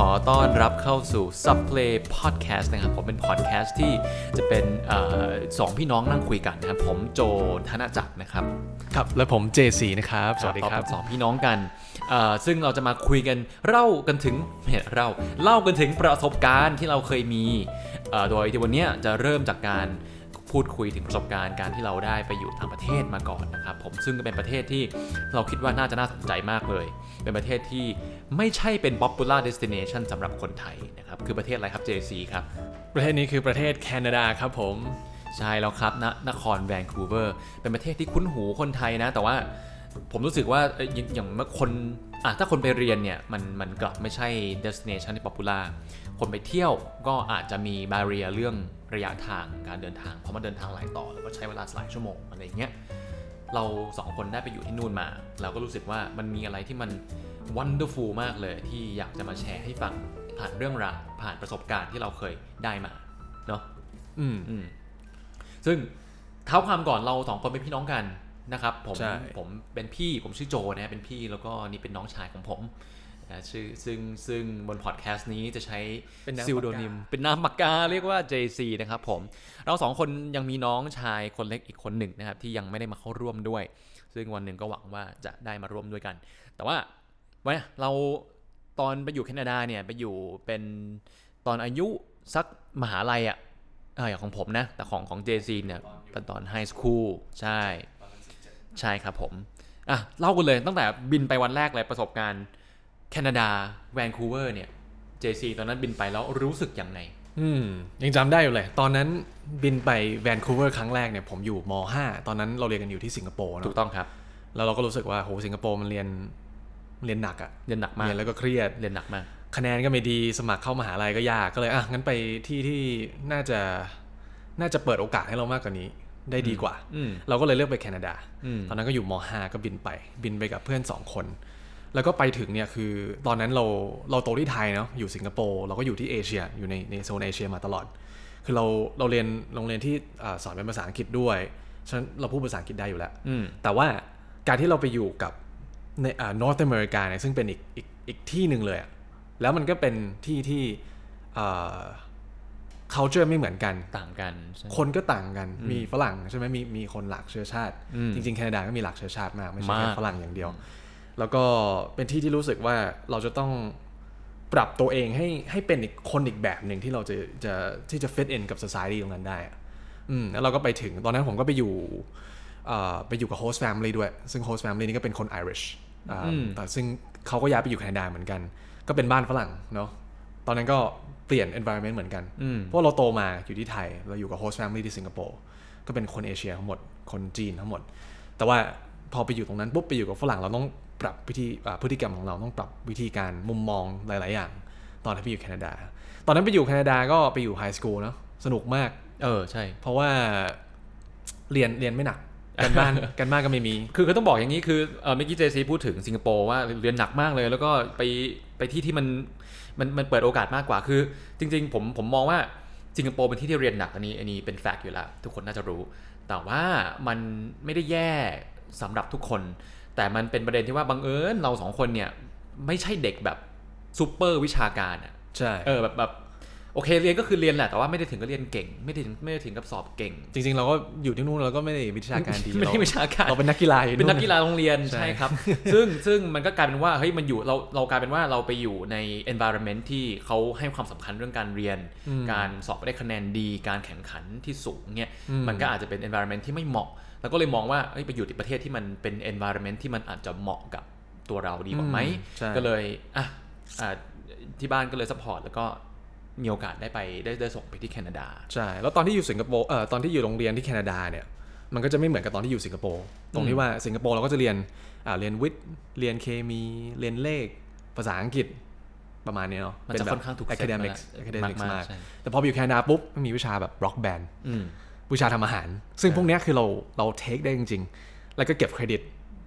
ขอต้อนรับเข้าสู่ Subplay Podcast นะครับ ผมเป็น podcast ที่จะเป็นเออสองพี่น้องนั่งคุยกันนะครับ ผมโจธนจักรนะครับ ครับ และผม JC นะครับ สวัสดีครับเาเป็นสองพี่น้องกันเอ่อซึ่งเราจะมาคุยกันเล่ากันถึงเนี่ยเราเล่ากันถึงประสบการณ์ที่เราเคยมีเอ่อโดยที่วันเนี้ยจะเริ่มจากการ พูดคุยถึงประสบการณ์การที่เราได้ไปอยู่ต่างประเทศมาก่อนนะครับผมซึ่งก็เป็นประเทศที่เราคิดว่าน่าจะน่าสนใจมากเลย เป็นประเทศที่ไม่ใช่เป็น popular destination สำหรับคนไทยนะครับคือประเทศอะไรครับ JC ครับประเทศนี้คือประเทศแคนาดาครับผมใช่แล้วครับณนครแวนคูเวอร์เป็นประเทศที่คุ้นหูคนไทยนะ แต่ว่าผมรู้สึกว่าเอ่ออย่างอย่างเมื่อคนอะถ้าคนไปเรียนเนี่ยมันมันกลับไม่ใช่ destination ที่ popular คนไปเที่ยวก็อาจจะมี barrier เรื่องระยะทางการเดินทางเพราะมันเดินทางหลายต่อ แล้วก็ใช้เวลาหลายชั่วโมงอะไรอย่างเงี้ยเราสองคนได้ไปอยู่ที่นู่นมา เราก็รู้สึกว่ามันมีอะไรที่มัน wonderful มากเลยที่อยากจะมาแชร์ให้ฟังผ่านเรื่องราวผ่านประสบการณ์ที่เราเคยได้มาเนาะอืมอืมซึ่งเท้าความก่อนเราสองคนเป็นพี่น้องกันนะครับ ผมใช่ผมเป็นพี่ผมชื่อโจนะเป็นพี่แล้วก็นี่เป็นน้องชายของผม นะชื่อซึ่งซึ่งบนพอดแคสต์นี้จะใช้เป็นนามซิลโดนิม เป็นนามปากกาเรียกว่า JC นะครับผม เราสองคนยังมีน้องชายคนเล็กอีกคนหนึ่งนะครับ ที่ยังไม่ได้มาเข้าร่วมด้วย ซึ่งวันหนึ่งก็หวังว่าจะได้มาร่วมด้วยกัน แต่ว่าไว้เราตอนไปอยู่แคนาดาเนี่ยไปอยู่เป็นตอนอายุสักมหาลัยอะเอออย่างของผมนะ แต่ของของ JC เนี่ยเป็นตอนไฮสคูลใช่ใช่ครับผมอะเล่ากันเลยตั้งแต่บินไปวันแรกเลยประสบการณ์ แคนาดาแวนคูเวอร์เนี่ย JC ตอนนั้นบินไปแล้วรู้สึกยังไงอืมยังจำได้อยู่เลย ตอนนั้นบินไปแวนคูเวอร์ครั้งแรกเนี่ยผมอยู่ม .5 ตอนนั้นเราเรียนกันอยู่ที่สิงคโปร์เนาะถูกต้องครับ แล้วเราก็รู้สึกว่าโหสิงคโปร์มันเรียนเรียนหนักอะเรียนหนักมากเรียนแล้วก็เครียดเรียนหนักมาก คะแนนก็ไม่ดีสมัครเข้ามหาลัยก็ยากก็เลยอะงั้นไปที่ที่น่าจะน่าจะเปิดโอกาสให้เรามากกว่านี้ได้ดีกว่าอืมเราก็เลยเลือกไปแคนาดาอืมตอนนั้นก็อยู่ม .5 ก็บินไป บินไปกับเพื่อน 2 คน แล้วก็ไปถึงเนี่ยคือตอนนั้นเราเราโตที่ไทยเนาะอยู่สิงคโปร์เราก็อยู่ที่เอเชียอยู่ในในโซนเอเชียมาตลอด คือเราเราเรียนโรงเรียนที่อ่าสอนเป็นภาษาอังกฤษด้วยฉะนั้นเราพูดภาษาอังกฤษได้อยู่แล้วอืมแต่ว่าการที่เราไปอยู่กับในอ่า North America เนี่ยซึ่งเป็นอีกอีกอีกที่หนึ่งเลยอะแล้วมันก็เป็นที่ที่อ่า culture ไม่เหมือนกันต่างกันใช่คนก็ต่างกันมีฝรั่งใช่ไหมมีมีคนหลากเชื้อชาติอืมจริงๆแคนาดาก็มีหลากเชื้อชาติมากไม่ใช่แค่มากฝรั่งอย่างเดียว แล้วก็เป็นที่ที่รู้สึกว่าเราจะต้องปรับตัวเองให้ให้เป็นอีกคนอีกแบบหนึ่งที่เราจะจะที่จะ fit in กับ society ตรงนั้นได้อะอืมแล้วเราก็ไปถึงตอนนั้นผมก็ไปอยู่เอ่อไปอยู่กับ host family ด้วย ซึ่ง host family นี่ก็เป็นคน Irish อ่าอืมแต่ซึ่งเขาก็ย้ายไปอยู่แคนาดาเหมือนกัน ก็เป็นบ้านฝรั่งเนาะตอนนั้นก็เปลี่ยน environment เหมือนกันอืมเพราะเราโตมาอยู่ที่ไทย เราอยู่กับ host family ที่สิงคโปร์ ก็เป็นคนเอเชียทั้งหมด คนจีนทั้งหมด แต่ว่าพอไปอยู่ตรงนั้นปุ๊บไปอยู่กับฝรั่งเราต้อง ปรับวิธีอ่าพฤติกรรมของเราต้องปรับวิธีการมุมมองหลาย ๆ อย่าง ตอนที่ไปอยู่แคนาดา ตอนนั้นไปอยู่แคนาดาก็ไปอยู่ไฮสคูลเนาะสนุกมาก เออใช่ เพราะว่าเรียนเรียนไม่หนักกันบ้านกันบ้านก็ไม่มี คือก็ต้องบอกอย่างนี้คือเออเมื่อกี้เจซีพูดถึงสิงคโปร์ว่าเรียนหนักมากเลย แล้วก็ไปไปที่ที่มันมันมันเปิดโอกาสมากกว่าคือ จริง ๆ ผมผมมองว่าสิงคโปร์เป็นที่ที่เรียนหนักอันนี้อันนี้เป็น fact อยู่แล้ว ทุกคนน่าจะรู้ แต่ว่ามันไม่ได้แย่สำหรับทุกคน แต่มันเป็นประเด็นที่ว่าบังเอิญเราสองคนเนี่ยไม่ใช่เด็กแบบซูเปอร์วิชาการอะใช่เออแบบแบบโอเคเรียนก็คือเรียนแหละแต่ว่าไม่ได้ถึงกับเรียนเก่ง ไม่ได้ถึงไม่ได้ถึงกับสอบเก่ง จริงๆ เราก็อยู่ที่นู่นเราก็ไม่ได้วิชาการดีไม่ได้เราวิชาการเราเป็นนักกีฬาอยู่เป็นนักกีฬาฬาโรงเรียนใช่ใช่ครับ ซึ่งซึ่งมันก็กลายเป็นว่าเฮ้ยมันอยู่เราเรากลายเป็นว่าเราไปอยู่ใน environment ที่เขาให้ความสำคัญเรื่องการเรียน การสอบได้คะแนนดี การแข่งขันที่สูงเนี่ยมันก็อาจจะเป็น environment ที่ไม่เหมาะ แล้วก็เลยมองว่าเอ้ยไปอยู่ในประเทศที่มันเป็น environment ที่มันอาจจะเหมาะกับตัวเราดีกว่าไหมใช่ก็เลยอะอะที่บ้านก็เลย support แล้วก็มีโอกาสได้ไปได้ได้ส่งไปที่แคนาดาใช่แล้วตอนที่อยู่สิงคโปร์เอ่อตอนที่อยู่โรงเรียนที่แคนาดาเนี่ยมันก็จะไม่เหมือนกับตอนที่อยู่สิงคโปร์ตรงที่ว่าสิงคโปร์เราก็จะเรียนอ่าเรียนวิทย์เรียนเคมี เรียนเลข ภาษาอังกฤษประมาณนี้เนาะมันจะค่อนข้างถูกเซต academics มาแล้ว academics มากๆมากใช่แต่พอไปอยู่แคนาดาปุ๊บมันมีวิชาแบบ rock band อืมวิชาทำอาหาร ซึ่งพวกเนี้ยคือเราเราเทคได้จริง ๆ แล้วก็เก็บเครดิต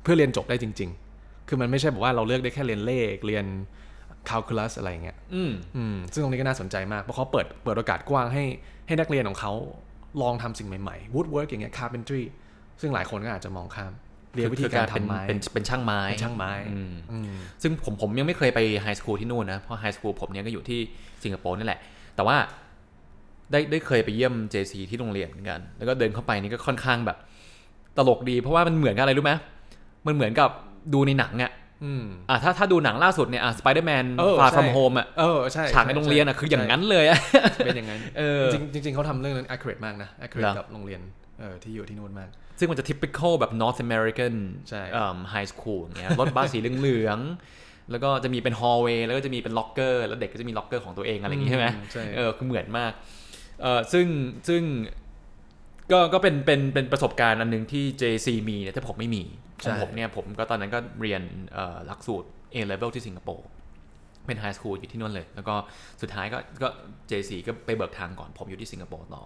เพื่อเรียนจบได้จริง ๆ คือมันไม่ใช่บอกว่าเราเลือกได้แค่เรียนเลขเรียน calculus อะไรอย่างเงี้ยอืมอืมซึ่งตรงนี้ก็น่าสนใจมาก เพราะเขาเปิดเปิดโอกาสกว้างให้ให้นักเรียนของเขาลองทำสิ่งใหม่ๆ woodwork อย่างเงี้ย carpentry ซึ่งหลายคนก็อาจจะมองข้าม เรียนวิธีคือการเป็นทำไม้เป็นเป็นช่างไม้เป็นช่างไม้อืมอืมซึ่งผมผมยังไม่เคยไป high school ที่นู่นนะ เพราะ high school ผมเนี่ยก็อยู่ที่สิงคโปร์นี่แหละ แต่ว่า ได้ได้เคยไปเยี่ยม JC ที่โรงเรียนเหมือนกัน แล้วก็เดินเข้าไปนี่ก็ค่อนข้างแบบ ตลกดี เพราะว่ามันเหมือนกับอะไรรู้ไหมมันเหมือนกับดูในหนังอะอืมอะถ้าถ้าดูหนังล่าสุดเนี่ยอะสไปเดอร์แมนเออ Far ใช่ From Home อะเออใช่ฉากในโรงเรียนอะคืออย่างนั้นเลยอะใช่เป็นอย่างนั้นเออจริงๆจริงๆเขาทำเรื่องนั้น accurate มากนะเหร accurate อกับโรงเรียนเออที่อยู่ที่นู่นมาก ซึ่งมันจะ typical แบบ North American ใช่ไฮสคูลอย่างเงี้ยรถบัสสีเหลืองๆแล้วก็จะมีเป็น hallway แล้วก็จะมีเป็น locker แล้วเด็กก็จะมี locker ของตัวเองอะไรอย่างงี้ใช่ไหมอืมใช่เออคือเหมือนมาก เออซึ่งซึ่งก็ก็เป็นเป็นเป็นประสบการณ์อันหนึงที่ JC มีเนี่ยแต่ผมไม่มีของผมเนี่ยผมก็ตอนนั้นก็เรียนเอ่อหลักสูตร A level ที่สิงคโปร์เป็นไฮสคูลอยู่ที่นู่นเลย แล้วก็สุดท้ายก็ก็ JC ก็ไปเบิกทางก่อนผมอยู่ที่สิงคโปร์ต่อ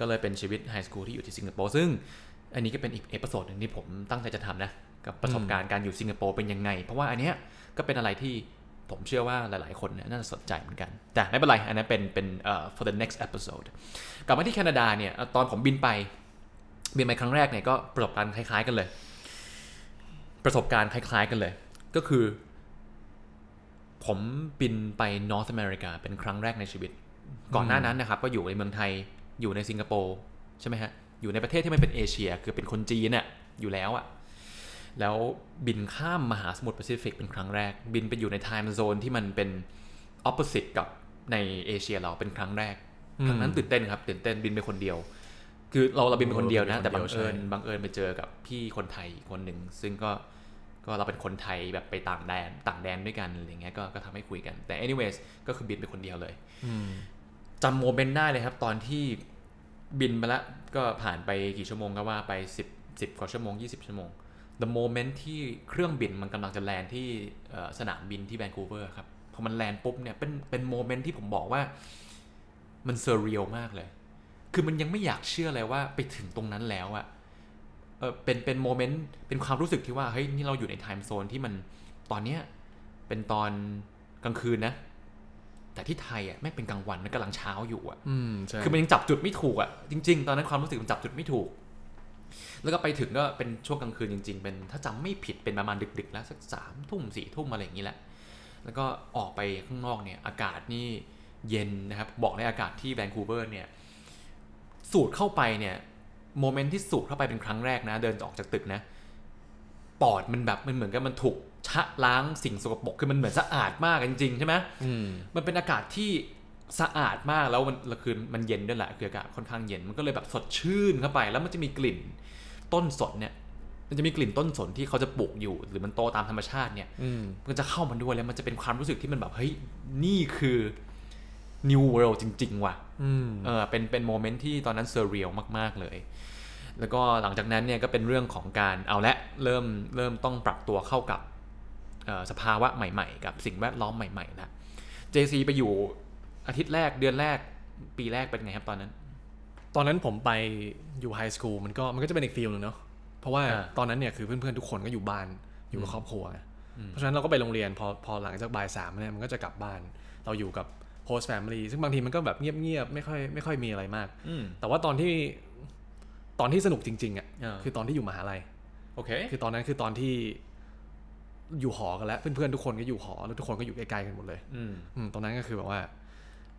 ก็เลยเป็นชีวิต high school ที่อยู่ที่สิงคโปร์ซึ่งอันนี้ก็เป็นอีก episode หนึ่งที่ผมตั้งใจจะทำนะ กับประสบการณ์การอยู่สิงคโปร์เป็นยังไง เพราะว่าอันเนี้ยก็เป็นอะไรที่ ผมเชื่อว่าหลาย ๆ คนเนี่ยน่าจะสนใจเหมือนกัน แต่ไม่เป็นไร อันนั้นเป็นเป็นเอ่อ for the next episode กลับมาที่แคนาดาเนี่ย ตอนผมบินไป บินไปครั้งแรกเนี่ยก็ประสบการณ์คล้าย ๆ กันเลย ประสบการณ์คล้าย ๆ กันเลย ก็คือ ผมบินไปนอร์ t อเมริกาเป็นครั้งแรกในชีวิต ก่อนหน้านั้นนะครับ ก็อยู่ในเมืองไทย อยู่ในสิงคโปร์ใช่ไหมฮะ อยู่ในประเทศที่มันเป็นเอเชีย คือเป็นคนจีนน่ะ อยู่แล้วอะ แล้วบินข้ามมหาสมุทรแปซิฟิกเป็นครั้งแรก บินไปอยู่ใน time zone ที่มันเป็น opposite กับในเอเชียเราเป็นครั้งแรกครั้งนั้นตื่นเต้นครับตื่นเต้นบินไปคนเดียว คือเราเราบินไปคนเดียวนะเออแต่บังเอิญบินคนเดีเอิยวใช่บังเอิญไปเจอกับพี่คนไทยอีกคนหนึ่งซึ่งก็ก็เราเป็นคนไทยแบบไปต่างแดนต่างแดนด้วยกันอะไรเงี้ยก็ก็ทำให้คุยกันแต่ anyways ก็คือบินไปคนเดียวเลยอืมจำ moment ได้เลยครับ ตอนที่บินไปแล้วก็ผ่านไปกี่ชั่วโมงก็ว่าไป 10 10กว่าชั่วโมง 20 ชั่วโมง the moment ที่เครื่องบินมันกำลังจะ land ที่เอ่อสนามบินที่แวนคูเวอร์ครับพอมัน land ปุ๊บเนี่ยเป็นเป็น moment ที่ผมบอกว่ามัน surreal มากเลย คือมันยังไม่อยากเชื่อเลยว่าไปถึงตรงนั้นแล้วอะเออเป็นเป็นโมเมนต์เป็นความรู้สึกที่ว่าเฮ้ยนี่เราอยู่ใน time zone ที่มันตอนเนี้ยเป็นตอนกลางคืนนะ แต่ที่ไทยอะแม่งเป็นกลางวันมันกำลังเช้าอยู่อะอืมใช่คือมันยังจับจุดไม่ถูกอะจริง ๆ ตอนนั้นความรู้สึกมันจับจุดไม่ถูก แล้วก็ไปถึงก็เป็นช่วงกลางคืนจริง ๆ เป็นถ้าจำไม่ผิดเป็นประมาณดึก ๆ แล้วสักสามทุ่มสี่ทุ่มอะไรอย่างนี้แหละ แล้วก็ออกไปข้างนอกเนี่ยอากาศนี่เย็นนะครับ บอกในอากาศที่แวนคูเวอร์เนี่ยสูดเข้าไปเนี่ยโมเมนต์ที่สูดเข้าไปเป็นครั้งแรกนะ เดินออกจากตึกนะ ปอดมันแบบมันเหมือนกับมันถูกชะล้างสิ่งสกปรกคือมันเหมือนสะอาดมากจริงๆใช่ไหมอืมมันเป็นอากาศที่ สะอาดมากแล้วมันแล้วคือมันเย็นด้วยแหละคืออากาศค่อนข้างเย็นมันก็เลยแบบสดชื่นเข้าไป แล้วมันจะมีกลิ่นต้นสนเนี่ย มันจะมีกลิ่นต้นสนที่เขาจะปลูกอยู่ หรือมันโตตามธรรมชาติเนี่ยอืมมันจะเข้ามาด้วยแล้วมันจะเป็นความรู้สึกที่มันแบบเฮ้ยนี่คือ New World จริง ๆ ว่ะอืมเออเป็นเป็นโมเมนต์ที่ตอนนั้นเซอร์เรียลมาก ๆ เลย แล้วก็หลังจากนั้นเนี่ยก็เป็นเรื่องของการเอาละเริ่มเริ่มต้องปรับตัวเข้ากับเอ่อสภาวะใหม่ ๆ กับสิ่งแวดล้อมใหม่ๆแล้ว JC ไปอยู่ อาทิตย์แรกเดือนแรกปีแรกเป็นไงครับตอนนั้น ตอนนั้นผมไปอยู่ไฮสคูลมันก็มันก็จะเป็นอีกฟีลหนึ่งเนาะเพราะว่าอ่าตอนนั้นเนี่ยคือเพื่อนๆทุกคนก็อยู่บ้านอยู่กับครอบครัวไงเพราะฉะนั้นเราก็ไปโรงเรียนพอพอหลังจากบ่ายสามเนี่ยมันก็จะกลับบ้าน เราอยู่กับ host family ซึ่งบางทีมันก็แบบเงียบๆไม่ค่อยไม่ค่อยมีอะไรมากอืมแต่ว่าตอนที่ตอนที่สนุกจริงๆอะอ่าคือตอนที่อยู่มหาลัยโอเค คือตอนนั้นคือตอนที่อยู่หอกันแล้วเพื่อนๆทุกคนก็อยู่หอแล้วทุกคนก็อยู่ใกล้ๆกันหมดเลยอืมอืมตอนนั้นก็คือแบบว่า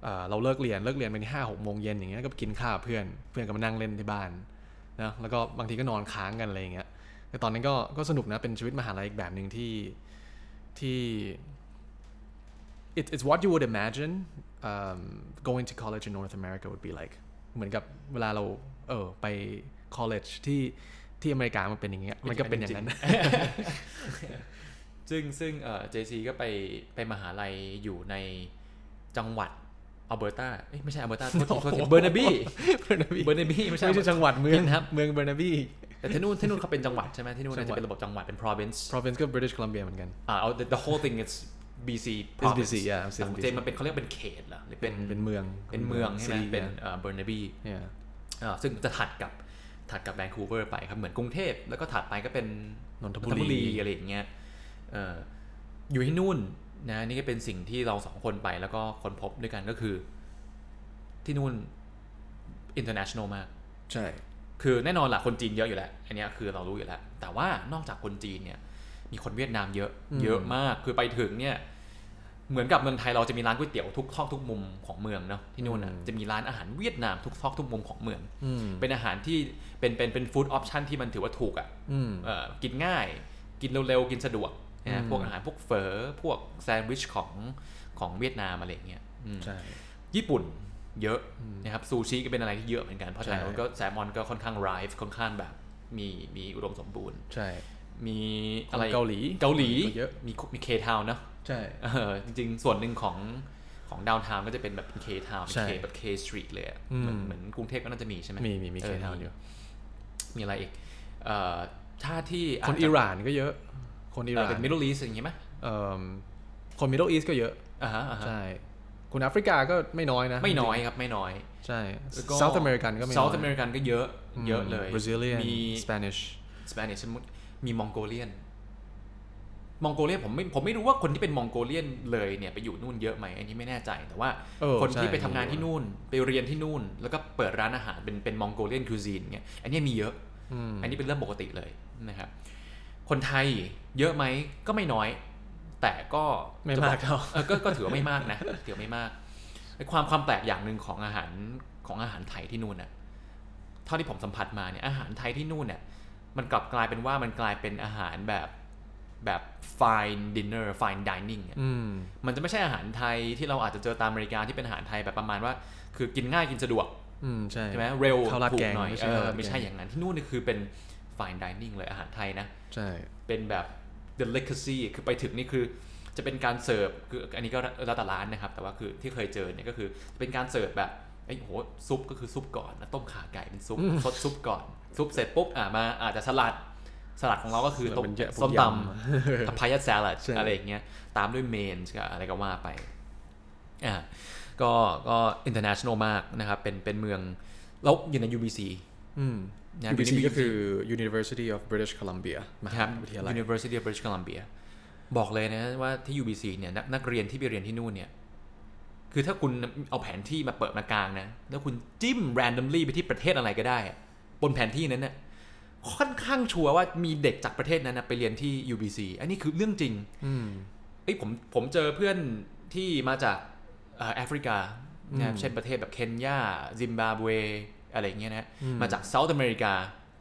เอ่อเราเลิกเรียนเลิกเรียนไปที่ห้าหกโมงเย็นอย่างเงี้ยก็ไปกินข้าวกับเพื่อนเพื่อนก็มานั่งเล่นที่บ้านนะแล้วก็บางทีก็นอนค้างกันอะไรอย่างเงี้ยแต่ตอนนั้นก็ก็สนุกนะเป็นชีวิตมหาลัยอีกแบบหนึ่งที่ที่ it, it's what you would imagine um, going to college in North America would be like เหมือนกับเวลาเราเออไป college ที่ที่อเมริกามันเป็นอย่างเงี้ยมันก็เป็นอย่างนั้น ซึ่งซึ่งเอ่อ JC ก็ไปไปมหาลัยอยู่ในจังหวัด อัลเบอร์ตาเอ้ยไม่ใช่อัลเบอร์ตาโทษทีโทษทีเบอร์นาบีเบอร์นาบีเบอร์นาบีไม่ใช่ไม่ใช่จังหวัดเมืองผิดครับเมืองเบอร์นาบีแต่ที่นู่นที่นู่นเขาเป็นจังหวัดใช่ไหมที่นู่นจังหวัจะดเป็นระบบจังหวัดเป็น province province ก็ British Columbia เหมือนกันอ่าเอา the, the whole thing is BC It's province BC yeah, it's แต่ของ BC เจนมันเป็นเขาเรียกเป็นเขตเหรอหรือเป็นเป็นเมืองเป็นเมืองใช่ไหม city เป็น yeah เอ่อเบอร์นาบี yeah อ่าซึ่งจะถัดกับถัดกับแวนคูเวอร์ไปครับเหมือนกรุงเทพแล้วก็ถัดไปก็เป็นนนทบุรีนนทบุรีอะไรอย่างเงี้ยเอ่ออยู่ที่นู่น นะนี่ก็เป็นสิ่งที่เราสองคนไปแล้วก็คนพบด้วยกันก็คือ ที่นู่น international มาก ใช่ คือแน่นอนละคนจีนเยอะอยู่แล้ว อันเนี้ยคือเรารู้อยู่แล้ว แต่ว่านอกจากคนจีนเนี่ย มีคนเวียดนามเยอะอืมเยอะมากคือไปถึงเนี่ยเหมือนกับเมืองไทยเราจะมีร้านก๋วยเตี๋ยวทุกซอกทุกมุมของเมืองเนาะที่นู่นน่ะจะมีร้านอาหารเวียดนามทุกซอกทุกมุมของเมืองอืมเป็นอาหารที่เป็นเป็นเป็นฟู้ดออปชันที่มันถือว่าถูกอะอืมเอ่อกินง่าย กินเร็วๆกินสะดวกนะ อืมพวกอาหารพวกเฝอพวกแซนด์วิชของของเวียดนามอะไรอย่างเงี้ยอืมใช่ญี่ปุ่นเยอะนะครับซูชิก็เป็นอะไรที่เยอะเหมือนกันเพราะฉะนั้นใช่ก็แซลมอนก็ค่อนข้าง rife ค่อนข้างแบบมีมีอุดมสมบูรณ์ใช่มีอะไร คนเกาหลีเกาหลีก็เยอะมีมี K-Town เนาะใช่เออจริงๆ ส่วนหนึ่งของของดาวทาวก็จะเป็นแบบเป็น K-Town ใช่ K แบบ K-Street เลยอะอืมเหมือนเหมือนกรุงเทพก็น่าจะมีใช่ไหมมีมีมีเออ K-Town อยู่มีอะไรอีกเอ่อถ้าที่คนอิหร่านก็เยอะ เอ่อคนอิหเอ่อร่านเป็น Middle East อย่างงี้ไหมเอ่อคน Middle East ก็เยอะอ่าฮะอ่าฮะใช่คนแอฟริกาก็ไม่น้อยนะ ไม่น้อยครับไม่น้อย ใช่แล้วก็ South American ก็ไม่น้อย South American ก็เยอะ เยอะเลย Brazilian มี Spanish Spanish มี Mongolian Mongolian ผมไม่ผมไม่รู้ว่าคนที่เป็น Mongolian เลยเนี่ยไปอยู่นู่นเยอะไหมอันนี้ไม่แน่ใจแต่ว่าเออคนที่ใช่ไปทำงานที่นู่นไปเรียนที่นู่น แล้วก็เปิดร้านอาหารเป็นเป็นมองโกเลียนคูซีนเงี้ยอันนี้มีเยอะอืมอันนี้เป็นเรื่องปกติเลยนะครับ คนไทยเยอะไหมก็ไม่น้อย แต่ก็ไม่จะบมาอกเท่าเออก็ก็ถือว่าไม่มากนะถือว่าไม่มากไอ้ความความแปลกอย่างหนึ่งของอาหารของอาหารไทยที่นู่นน่ะเท่าที่ผมสัมผัสมาเนี่ยอาหารไทยที่นู่นเนี่ยมันกลับกลายเป็นว่ามันกลายเป็นอาหารแบบแบบ fine dinner fine dining อะอืมมันจะไม่ใช่อาหารไทยที่เราอาจจะเจอตามอเมริกาที่เป็นอาหารไทยแบบประมาณว่า คือกินง่ายกินสะดวกอืมใช่ใช่ไหมเร็วข้าวราดถูแกกงหน่อยไม่ใช่เออข้าวราดไม่ใช่แกงอย่างนั้นที่นู่นนี่คือเป็น fine dining เลยอาหารไทยนะ ใช่ เป็นแบบ delicacy คือไปถึงนี่คือจะเป็นการเสิร์ฟคืออันนี้ก็แล้วแต่ร้านนะครับ แต่ว่าคือที่เคยเจอเนี่ยก็คือเป็นการเสิร์ฟแบบไอ้ยโหซุปก็คือซุปก่อนนะต้มขาไก่เป็นซุปซดซุปก่อน ซุปเสร็จปุ๊บอ่ามาอาจจะสลัดสลัดของเราก็คือต้มมันเยอะส้มพวกยำตำพพายา salad ใช่อะไรอย่างเงี้ยตามด้วยเมนกับอะไรก็ว่าไปอ่าก็ก็ international มากนะครับ เป็นเป็นเมืองแล้วอยู่ใน UBC อืมนะ UBC UBC ก็คือ University of British Columbia มคหารับวิทยาลัย University of British Columbia บอกเลยนะว่าที่ UBC เนี่ยนักนักเรียนที่ไปเรียนที่นู่นเนี่ย คือถ้าคุณเอาแผนที่มาเปิดมากลางนะ แล้วคุณจิ้ม randomly ไปที่ประเทศอะไรก็ได้อะบนแผนที่นั้นเนี่ยค่อนข้างชัวร์ว่ามีเด็กจากประเทศนั้นนะไปเรียนที่ UBC อันนี้คือเรื่องจริงอืมเอ้ยผมผมเจอเพื่อนที่มาจากเอ่อแอฟริกานะครับอืมเช่นประเทศแบบเคนยา ซิมบาบเว อะไรอย่างเงี้ยนะอืมมาจาก South America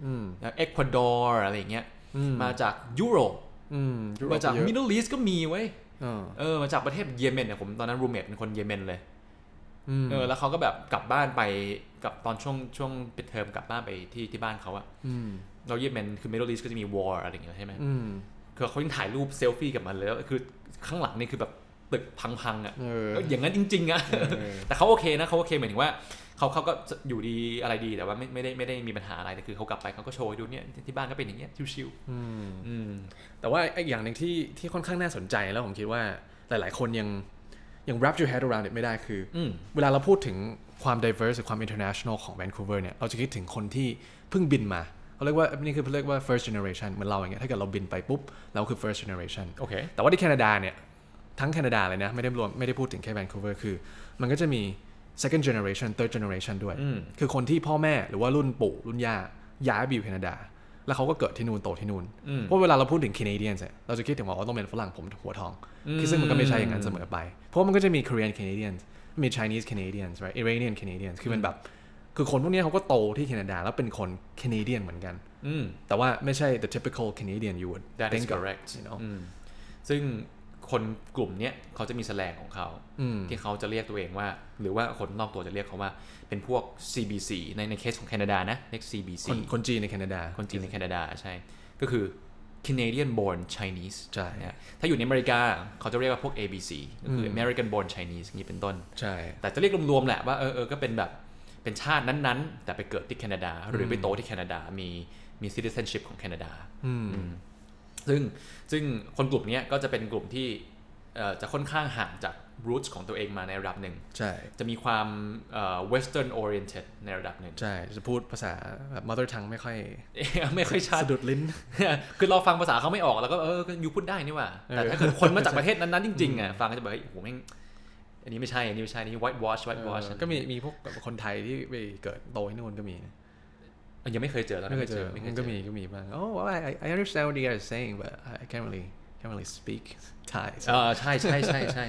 อืมเอกวาดอร์อะไรอย่างเงี้ยอืมมาจากยุโรปอืมยุโรปมาจากเยอะ Middle East ก็มีเว้ยเออเออมาจากประเทศเยเมนเนี่ยผมตอนนั้น roommate เป็นคนเยเมนเลยอืมเออแล้วเขาก็แบบกลับบ้านไปกับตอนช่วงช่วงปิดเทอมกลับบ้านไปที่ที่บ้านเขาอะอืมเราเยเมนคือ Middle East ก็จะมี war อะไรอย่างเงี้ยใช่ไหมอืมคือเขายังถ่ายรูปเซลฟี่กับมันเลยแล้วคือข้างหลังนี่คือแบบตึกพังๆอะเออเอออย่างนั้นจริงๆอะเออแต่เขาโอเคนะเขาโอเคหมายถึงว่า เขาเขาก็อยู่ดีอะไรดีแต่ว่าไม่ไม่ได้ไม่ได้มีปัญหาอะไรแต่คือเขากลับไปเขาก็โชว์ให้ดูเนี่ยที่บ้านก็เป็นอย่างเงี้ยชิวอืมๆอืมแต่ว่าอีกอย่างหนึ่งที่ที่ค่อนข้างน่าสนใจแล้วผมคิดว่าหลาย ๆ คนยังยัง wrap your head around it ไม่ได้คือออืมเวลาเราพูดถึงความ diverse หรือความ international ของ Vancouver เนี่ย เราจะคิดถึงคนที่เพิ่งบินมาเขาเรียกว่านี่คือเรียกว่า first generation เหมือนเราอย่างเงี้ยถ้าเกิดเราบินไปปุ๊บ เราคือ first generation โอเคแต่ว่าที่แคนาดาเนี่ย ทั้งแคนาดาเลยนะ ไม่ได้รวมไม่ได้พูดถึงแค่ Vancouver คือ มันก็จะมี second generation third generation ด้วยอืมคือคนที่พ่อแม่หรือว่ารุ่นปู่รุ่นย่าย้ายไปอยู่แคนาดา แล้วเขาก็เกิดที่นู่นโตที่นู่นอืมเพราะเวลาเราพูดถึง Canadians เนี่ยเราจะคิดถึงว่าต้องเป็นฝรั่งผมหัวทอง คือซึ่งมันก็ไม่ใช่อย่างนั้นเสมอไป เพราะมันก็จะมี Korean Canadians มี Chinese Canadians right Iranian Canadians คือมันแบบ คือคนพวกเนี้ยเขาก็โตที่แคนาดาแล้วเป็นคน Canadian เหมือนกันอืมแต่ว่าไม่ใช่ the typical Canadian you would That is think of, correct you know อืมซึ่ง คนกลุ่มเนี้ยเขาจะมีแสแลงของเขาอืมที่เขาจะเรียกตัวเองว่า หรือว่าคนนอกตัวจะเรียกเขาว่า เป็นพวก CBC ในในเคสของแคนาดานะเรียก CBC คนคนจีนในแคนาดา คนจีนในแคนาดาใช่ ก็คือ Canadian born Chinese ใช่นะถ้าอยู่ในอเมริกาเขาจะเรียกว่าพวก ABC ก็คืออม American born Chinese อย่างนี้เป็นต้น ใช่ แต่จะเรียกรวมๆแหละว่าเออเออก็เป็นแบบเป็นชาตินั้นๆ แต่ไปเกิดที่แคนาดา หรือไปโตที่แคนาดามีมี citizenship ของแคนาดาอืมอืม ซึ่งซึ่งคนกลุ่มเนี้ยก็จะเป็นกลุ่มที่เอ่อจะค่อนข้างห่างจาก roots ของตัวเองมาในระดับหนึ่งใช่ จะมีความเอ่อ western oriented ในระดับหนึ่งใช่ จะพูดภาษาแบบ mother tongue ไม่ค่อย ไม่ค่อยชัดสะดุดลิ้น คือเราฟังภาษาเขาไม่ออกแล้วก็เออก็ยูพูดได้นี่หว่า แต่เออถ้าเกิดคนมาจากประเทศนั้น ๆ จริง ๆ อะ ฟังก็จะแบบเฮ้ยโอ้โหแม่งอันนี้ไม่ใช่ อันนี้ไม่ใช่อันนี้ white wash white wash เออก็มีมีพวกคนไทยที่ไปเกิดโตที่นู่นก็มีออะ ยังไม่เคยเจอแล้วนะไม่เคยเจอไม่เคมัยนเจก็อมีก็มีบ้าง oh well, I I understand what you guys are saying but I I can't really can't really speak Thai so เออใช่ใช่ใช่ใช่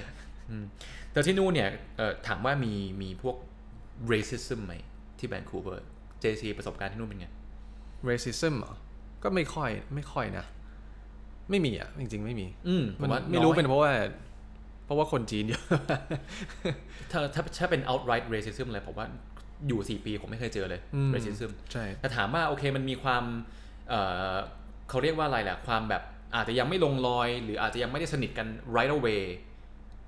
อืมแต่ที่นู่นเนี่ยเอ่อถามว่ามีมีพวก racism ไหมที่แวนคูเวอร์ JC ประสบการณ์ที่นู่นเป็นไง racism เหรอก็ไม่ค่อยไม่ค่อยนะ ไม่มีอะ จริง ๆ ไม่มี อืมผมันมว่าไม่รู้อยเป็นเพราะว่า เพราะว่าคนจีนเยอะถ้าถ้าถ้าเป็น outright racism อะไรผมว่า อยู่ 4 ปีผมไม่เคยเจอเลยอืม racism ใช่แต่ถามว่าโอเคมันมีความเอ่อเขาเรียกว่าอะไรแหละความแบบอาจจะยังไม่ลงรอย หรืออาจจะยังไม่ได้สนิทกัน right away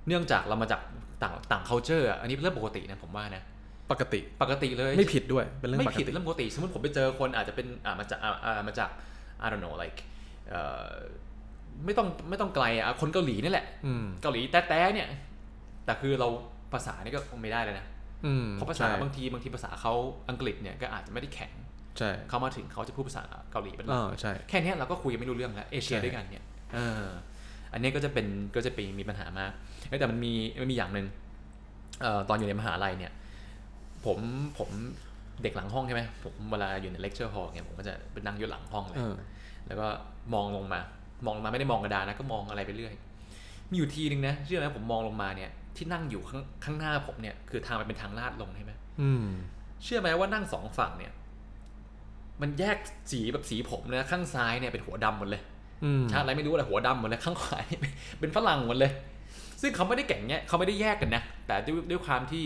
เนื่องจากเรามาจากต่างต่าง culture อะอันนี้เป็นเรื่องปกตินะผมว่านะปกติปกติเลยไม่ผิดด้วยเป็นเรื่องไม่ปกผิดติเรื่องปกติ สมมติผมไปเจอคนอาจจะเป็นอ่ามาจากอ่าอ่ามาจาก I don't know like เอ่อไม่ต้องไม่ต้องไกลอะคนเกาหลีนี่แหละอืมเกาหลีแต้ๆเนี่ยแต่คือเราภาษานี่ก็คงไม่ได้เลยนะอืม เพราะภาษาใช่บางทีบางทีภาษาเขาอังกฤษเนี่ยก็อาจจะไม่ได้แข็งใช่เขามาถึงเขาจะพูดภาษาเกาหลีเป็นหอ๋ลัอกใช่แค่เนี้ยเราก็คุยกันไม่รู้เรื่องแล้วเอเชียใช่ด้วยกันเนี่ยเอออันนี้ก็จะเป็นก็จะเป็นมีปัญหามากเอ้ยแต่มันมีมันมีอย่างหนึ่งเอ่อตอนอยู่ในมหาลัยเนี่ย ผมผมเด็กหลังห้องใช่ไหมผมเวลาอยู่ใน lecture hall เนี่ยผมก็จะไปนั่งอยู่หลังห้องเลยเออแล้วก็มองลงมา มองลงมาไม่ได้มองกระดานนะก็มองอะไรไปเรื่อย มีอยู่ทีนึงนะเชื่อไหมผมมองลงมาเนี่ย ที่นั่งอยู่ข้างข้างหน้าผมเนี่ยคือทางมันเป็นทางลาดลงใช่ไหมอืม เชื่อไหมว่านั่งสองฝั่งเนี่ยมันแยกสีแบบสีผมนะข้างซ้ายเนี่ยเป็นหัวดำหมดเลยอืมชาติอะไรไม่รู้อะไรหัวดำหมดเลยข้างขวานี่เป็นเป็นฝรั่งหมดเลย ซึ่งเขาไม่ได้แก่งเนี้ยเขาไม่ได้แยกกันนะ แต่ด้วยด้วยความที่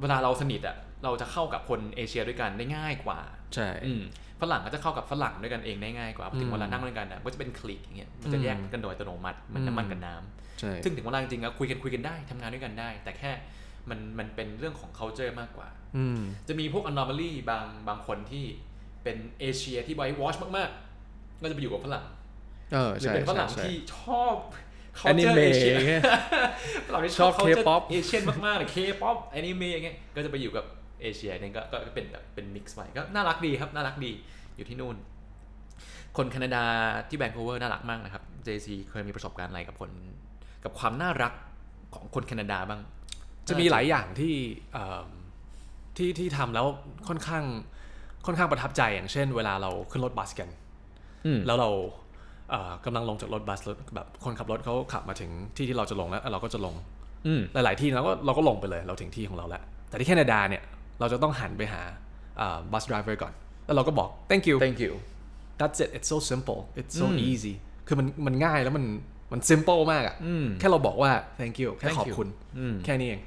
เวลาเราสนิทอะเราจะเข้ากับคนเอเชียด้วยกันได้ง่ายกว่า ใช่อืม ฝรั่งก็จะเข้ากับฝรั่งด้วยกันเองได้ง่ายกว่าพอถึอืงมเวลานั่งด้วยกันอะก็จะเป็นคลิกอย่างเงี้ยมันจะอืมแยกกันโดยอัตโนมัติเหมือนน้ำมันกับน้ำใช่ซึ่งถึงเวลาจริงๆอะคุยกันคุยกันได้ทำงานด้วยกันได้ แต่แค่มันมันเป็นเรื่องของ culture มากกว่าอืมจะมีพวก anomaly บางบางคนที่เป็นเอเชียที่ whitewash มากๆ ก็จะไปอยู่กับฝรั่งเออหรือใช่เป็นฝรั่งใช่ที่ชอบแอนิ culture เมะเอเชียอย่างเงี้ยฝรั่งที่ชอบ culture K-pop เอเชียนมากๆเลย K-pop แอนิเมะอย่างเงี้ยก็จะไปอยู่กับ เอเชียเนี่ยก็ก็ก็เป็นแบบเป็น mix ไปก็น่ารักดีครับน่ารักดีอยู่ที่นู่น คนแคนาดาที่แวนคูเวอร์น่ารักมากนะครับ JC เคยมีประสบการณ์อะไรกับคนกับความน่ารักของคนแคนาดาบ้าง จะมีหลายอย่างที่เอิ่มที่ที่ทำแล้วค่อนข้างค่อนข้างประทับใจอย่างเช่น เวลาเราขึ้นรถบัสกันอืมแล้วเราเอ่อกำลังลงจากรถบัสแล้วแบบคนขับรถเขาขับมาถึงที่ที่เราจะลงแล้วเราก็จะลงอืมหลาย ๆ ที่เราก็เราก็ลงไปเลย เราถึงที่ของเราแล้ว แต่ที่แคนาดาเนี่ย เราจะต้องหันไปหาบัส driver ก่อน แล้วเราก็บอก thank you thank you that's it it's so simple it's so อืม easy คือมันมันง่ายแล้วมันมัน simple มากอะอืมแค่เราบอกว่า thank you แค่ Thank ขอบ you คุณอืมแค่นี้เอง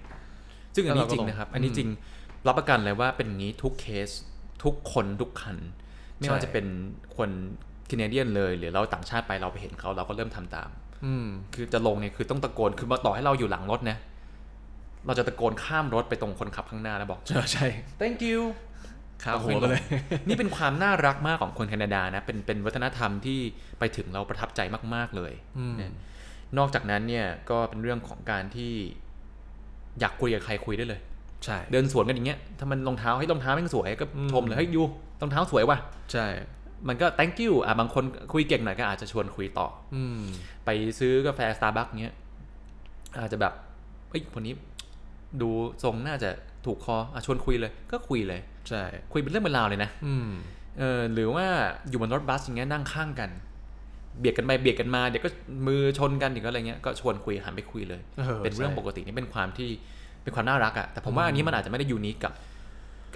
ซึ่งอันนี้แล้วเราก็จริงลงนะครับ อันนี้อืมจริงรับประกันเลยว่าเป็นอย่างนี้ทุกเคสทุกคนทุกคัน ไม่ว่าใช่จะเป็นคนแคนาเดียนเลยหรือเราต่างชาติไปเราไปเห็นเขาเราก็เริ่มทำตามอืมคือจะลงเนี่ยคือต้องตะโกนคือมาต่อให้เราอยู่หลังรถนะ เราจะตะโกนข้ามรถไปตรงคนขับข้างหน้าแล้วบอกใช่ใช่ thank you ขาหัวไปเลย นี่เป็นความน่ารักมากของคนแคนาดานะ เป็นเป็นวัฒนธรรมที่ไปถึงเราประทับใจมาก ๆเลยอืมนะนอกจากนั้นเนี่ยก็เป็นเรื่องของการที่อยากคุยกับใครคุยได้เลย ใช่ เดินสวนกันอย่างเงี้ย ถ้ามันรองเท้าให้รองเท้าแม่งสวยก็อืมชมเลยเฮ้ยยูรองเท้าสวยว่ะ ใช่ มันก็ thank you อะบางคนคุยเก่งหน่อยก็อาจจะชวนคุยต่อ อืมไปซื้อกาแฟ Starbucks เงี้ยอาจจะแบบเอ้ยคนนี้ ดูทรงน่าจะถูกคออะชวนคุยเลย ก็คุยเลย ใช่ คุยเป็นเรื่องเป็นราวเลยนะ อืมเออหรือว่าอยู่บนรถบัสอย่างเงี้ยนั่งข้างกัน เบียดกันไปเบียดกันมาเดี๋ยวก็มือชนกันเดี๋ยวก็อะไรเงี้ยก็ชวนคุยหันไปคุยเลยเออเป็นเรื่องใช่ปกตินี่เป็นความที่เป็นความน่ารักอะแต่ผมว่าอันนี้มันอาจจะไม่ได้ unique กับ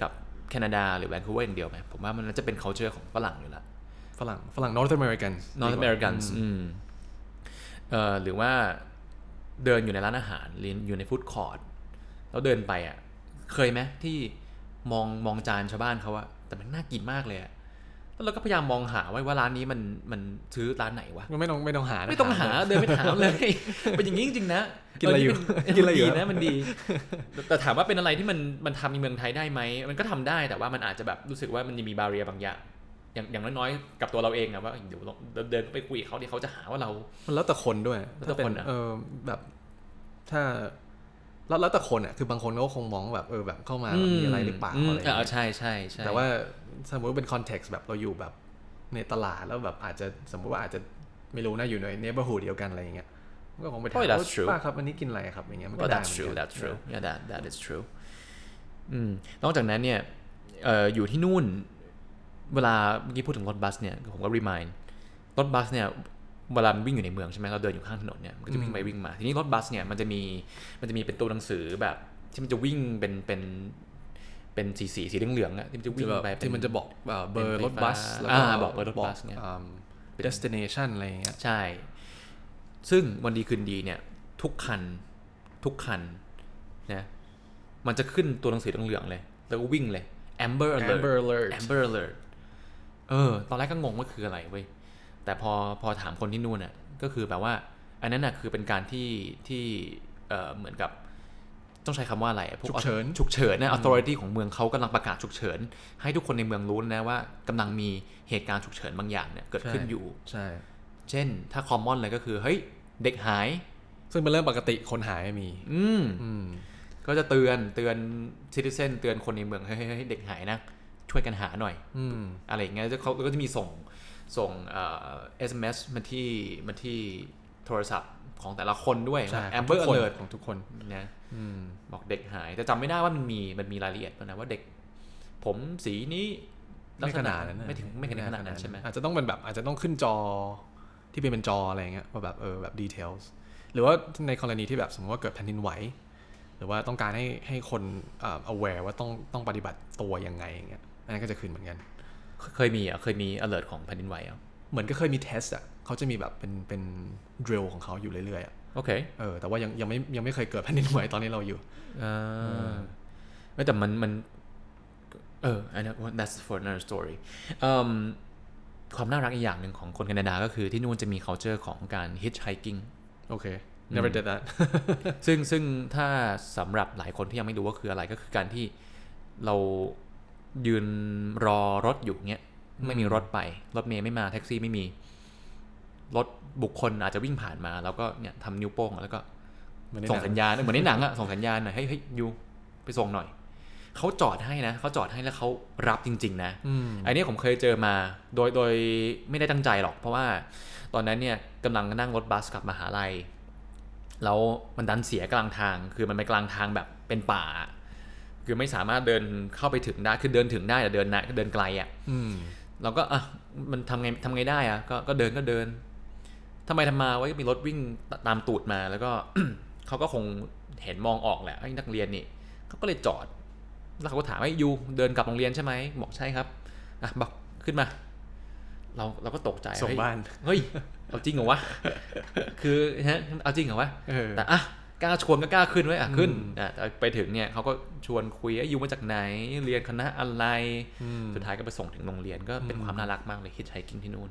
กับแคนาดาหรือแวนคูเวอร์อย่างเดียวไหมผมว่ามันน่าจะเป็น culture ของฝรั่งอยู่แล้วฝรั่งฝรั่ง North American North Americans อืมเอ่อหรือว่าเดินอยู่ในร้านอาหารหรืออยู่ในฟู้ดคอร์ท แล้วเดินไปอะ เคยไหมที่มองมองจานชาวบ้านเขาอะแต่มันน่ากินมากเลยอะแล้วเราก็พยายามมองหาไว้ว่าร้านนี้มันมันซื้อร้านไหนวะไม่ต้องไม่ต้องหานะไม่ต้องหาเดินไปถามเลย เป็นอย่างนี้จริงๆนะกินอะไรอยู่เนี่เป็นกินอะไรอยู่มัดีนะมันดีแต่แต่ถามว่าเป็นอะไรที่มันมันทำในเมืองไทยได้ไหมมันก็ทำได้แต่ว่ามันอาจจะแบบรู้สึกว่ามันยังมีบาเรียบางอย่างอย่างอย่างน้อยๆกับตัวเราเองอะว่าเดี๋ยวเราเดินไปคุยกับเขาที่เขาจะหาว่าเรา มันแล้วแต่คนด้วยแล้วแต่ถ้าเป็คนอะเออแบบถ้า แล้วแล้วแต่คนอะคือบางคนเขาก็คงมองว่าแบบเออแบบเข้ามาแบบมีอะไรหรือเปล่าอะไรอย่างเออเงี้ยใช่ใช่ใช่แต่ว่าสมมติว่าเป็นคอนเท็กซ์แบบเราอยู่แบบในตลาดแล้วแบบอาจจะสมมติว่าอาจจะไม่รู้นะอยู่ในเนเบอร์ฮูดเดียวกันอะไรอย่างเงี้ยก็คงไปถาม Oh, that's ว่า true ป้าครับอันนี้กินอะไรครับอย่างเงี้ยมันก็ก็ได้ that's เหมื true อนกัน that's true yeah that that is true อืมนอกจากนั้นเนี่ยเอ่ออยู่ที่นู่น เวลาเมื่อกี้พูดถึงรถบัสเนี่ยผมก็รีมายรถบัสเนี่ย เวลามันวิ่งอยู่ในเมืองใช่ไหมเราเดินอยู่ข้างถนนเนี่ยมันก็จะวิ่งไปวิ่งมา ทีนี้รถบัสเนี่ยมันจะมีมันจะมีเป็นตัวหนังสือแบบที่มันจะวิ่งเป็นเป็นเป็นสีสีสีเหลืองๆอะที่มันจะวิ่งไปเป็ที่มันจะบอกเอ่อเบอร์เป็นไฟรถบัสฟ้าแล้วก็อ่าบอกเบอร์รถบัสเนี่ยอ่า destination อะไรอย่างเงี้ยใช่ ซึ่งวันดีคืนดีเนี่ย ทุกคันทุกคันนะมันจะขึ้นตัวหนังสือเหลืองๆเลย แล้วก็วิ่งเลย Amber Alert Amber Alert Amber Alert เออ ตอนแรกก็งงว่าคืออะไรเว้ย แต่พอพอถามคนที่นู่นน่ะก็คือแบบว่า อันนั้นน่ะคือเป็นการที่ที่เอ่อเหมือนกับต้องใช้คำว่าอะไรอะพวกฉุกเฉินฉุกเฉินนะ authority ของเมืองเขากำลังประกาศฉุกเฉิน ให้ทุกคนในเมืองรู้นะว่ากำลังมีเหตุการณ์ฉุกเฉินบางอย่างเนี่ยเกิดขึ้นอยู่ใช่เช่น ถ้า common เลยก็คือเฮ้ยเด็กหาย ซึ่งเป็นเรื่องปกติคนหายมี อืมอืมก็จะเตือนเตือน citizen เตือนคนในเมืองเฮ้ยเฮ้ยเฮ้ยเด็กหายนะช่วยกันหาหน่อย อืมอะไรอย่างเงี้ยเขาก็จะมีส่ง ส่งเอ่อ SMS มาที่มาที่โทรศัพท์ของแต่ละคนด้วยใช่แอมเบอร์ของทุกคนเลิร์ของทุกคนนะอืมบอกเด็กหาย แต่จำไม่ได้ว่ามันมีมันมีรายละเอียดป่ะนะว่าเด็ก ผมสีนี้ลัไม่กขษณะนาดนั้นนะไม่ถึงไม่ถึงขนาดนั้นใช่ไหมอาจจะต้องเป็นแบบอาจจะต้องขึ้นจอที่เป็นเป็นจออะไรอย่างเงี้ยว่าแบบเออแบบ details หรือว่าในกรณีที่แบบสมมติว่าเกิดแผ่นดินไหวหรือว่าต้องการให้ให้คนเอ่อ aware ว่าต้องต้องปฏิบัติตัวยังไงอย่างเงี้ยอันนั้นก็จะขึ้นเหมือนกัน เคยมีอะเคยมี alert ของแผ่นดินไหวอะเหมือนก็เคยมีเทสอะเขาจะมีแบบเป็นเป็น drill ของเขาอยู่เรื่อยๆอะโอเคเออแต่ว่ายังยังไม่ยังไม่เคยเกิดแผ่นดินไหวตอนนี้เราอยู่อ่าไม่แต่มันมันเอออันนั้น that's for another story เอิ่มความน่ารักอีกอย่างหนึ่งของคนแคนาดาก็คือที่นู่นจะมี culture ของการ hitchhiking โอเค never did that ซึ่งซึ่งถ้าสำหรับหลายคนที่ยังไม่รู้ว่าคืออะไรก็คือการที่เรา ยืนรอรถอยู่เงี้ยไม่มีรถไป รถเมย์ไม่มาแท็กซี่ไม่มี รถบุคคลอาจจะวิ่งผ่านมา แล้วก็เนี่ยทำนิ้วโป้งแล้วก็เหมือนในส่งหนังสัญญาณเหมือนในหนังอะส่งสัญญาณหน่อยให้ให้ยูไปส่งหน่อยเขาจอดให้นะเขาจอดให้แล้วเขารับจริง ๆ นะอืมอันนี้ผมเคยเจอมาโดยโดยไม่ได้ตั้งใจหรอก เพราะว่าตอนนั้นเนี่ยกำลังนั่งรถบัสกลับมหาลัยแล้วมันดันเสียกลางทาง คือมันไปกลางทางแบบเป็นป่า คือไม่สามารถเดินเข้าไปถึงได้คือเดินถึงได้แต่เดินนะเดินไกลอะ่ะอืมเราก็อะมันทำไงทำไงได้อะ่ะก็ก็เดินก็เดินทำไมทำมาไว้มีรถวิ่งตามตูดมาแล้วก็เขาก็คงเห็นมองออกแหละไอ้นักเรียนนี่เขาก็เลยจอด แล้วเขาก็ถามว่ายูเดินกลับโรงเรียนใช่ไหมบอกใช่ครับอะบอกขึ้นมา เราเราก็ตกใจส่งเฮ้ยบ้านเฮ้ยเอาจริงเหรอวะคือฮะเอาจริงเหรอวะเออแต่อะ กล้าชวนก็กล้าขึ้นไว้ยอะขึ้นอืมอะแต่ไปถึงเนี่ยเขาก็ชวนคุยไอ้ยูมาจากไหนเรียนคณะอะไรอืมสุดท้ายก็ไปส่งถึงโรงเรียนก็เป็นอืมความน่ารักมากเลยฮิตไฮกิ้งที่นู่น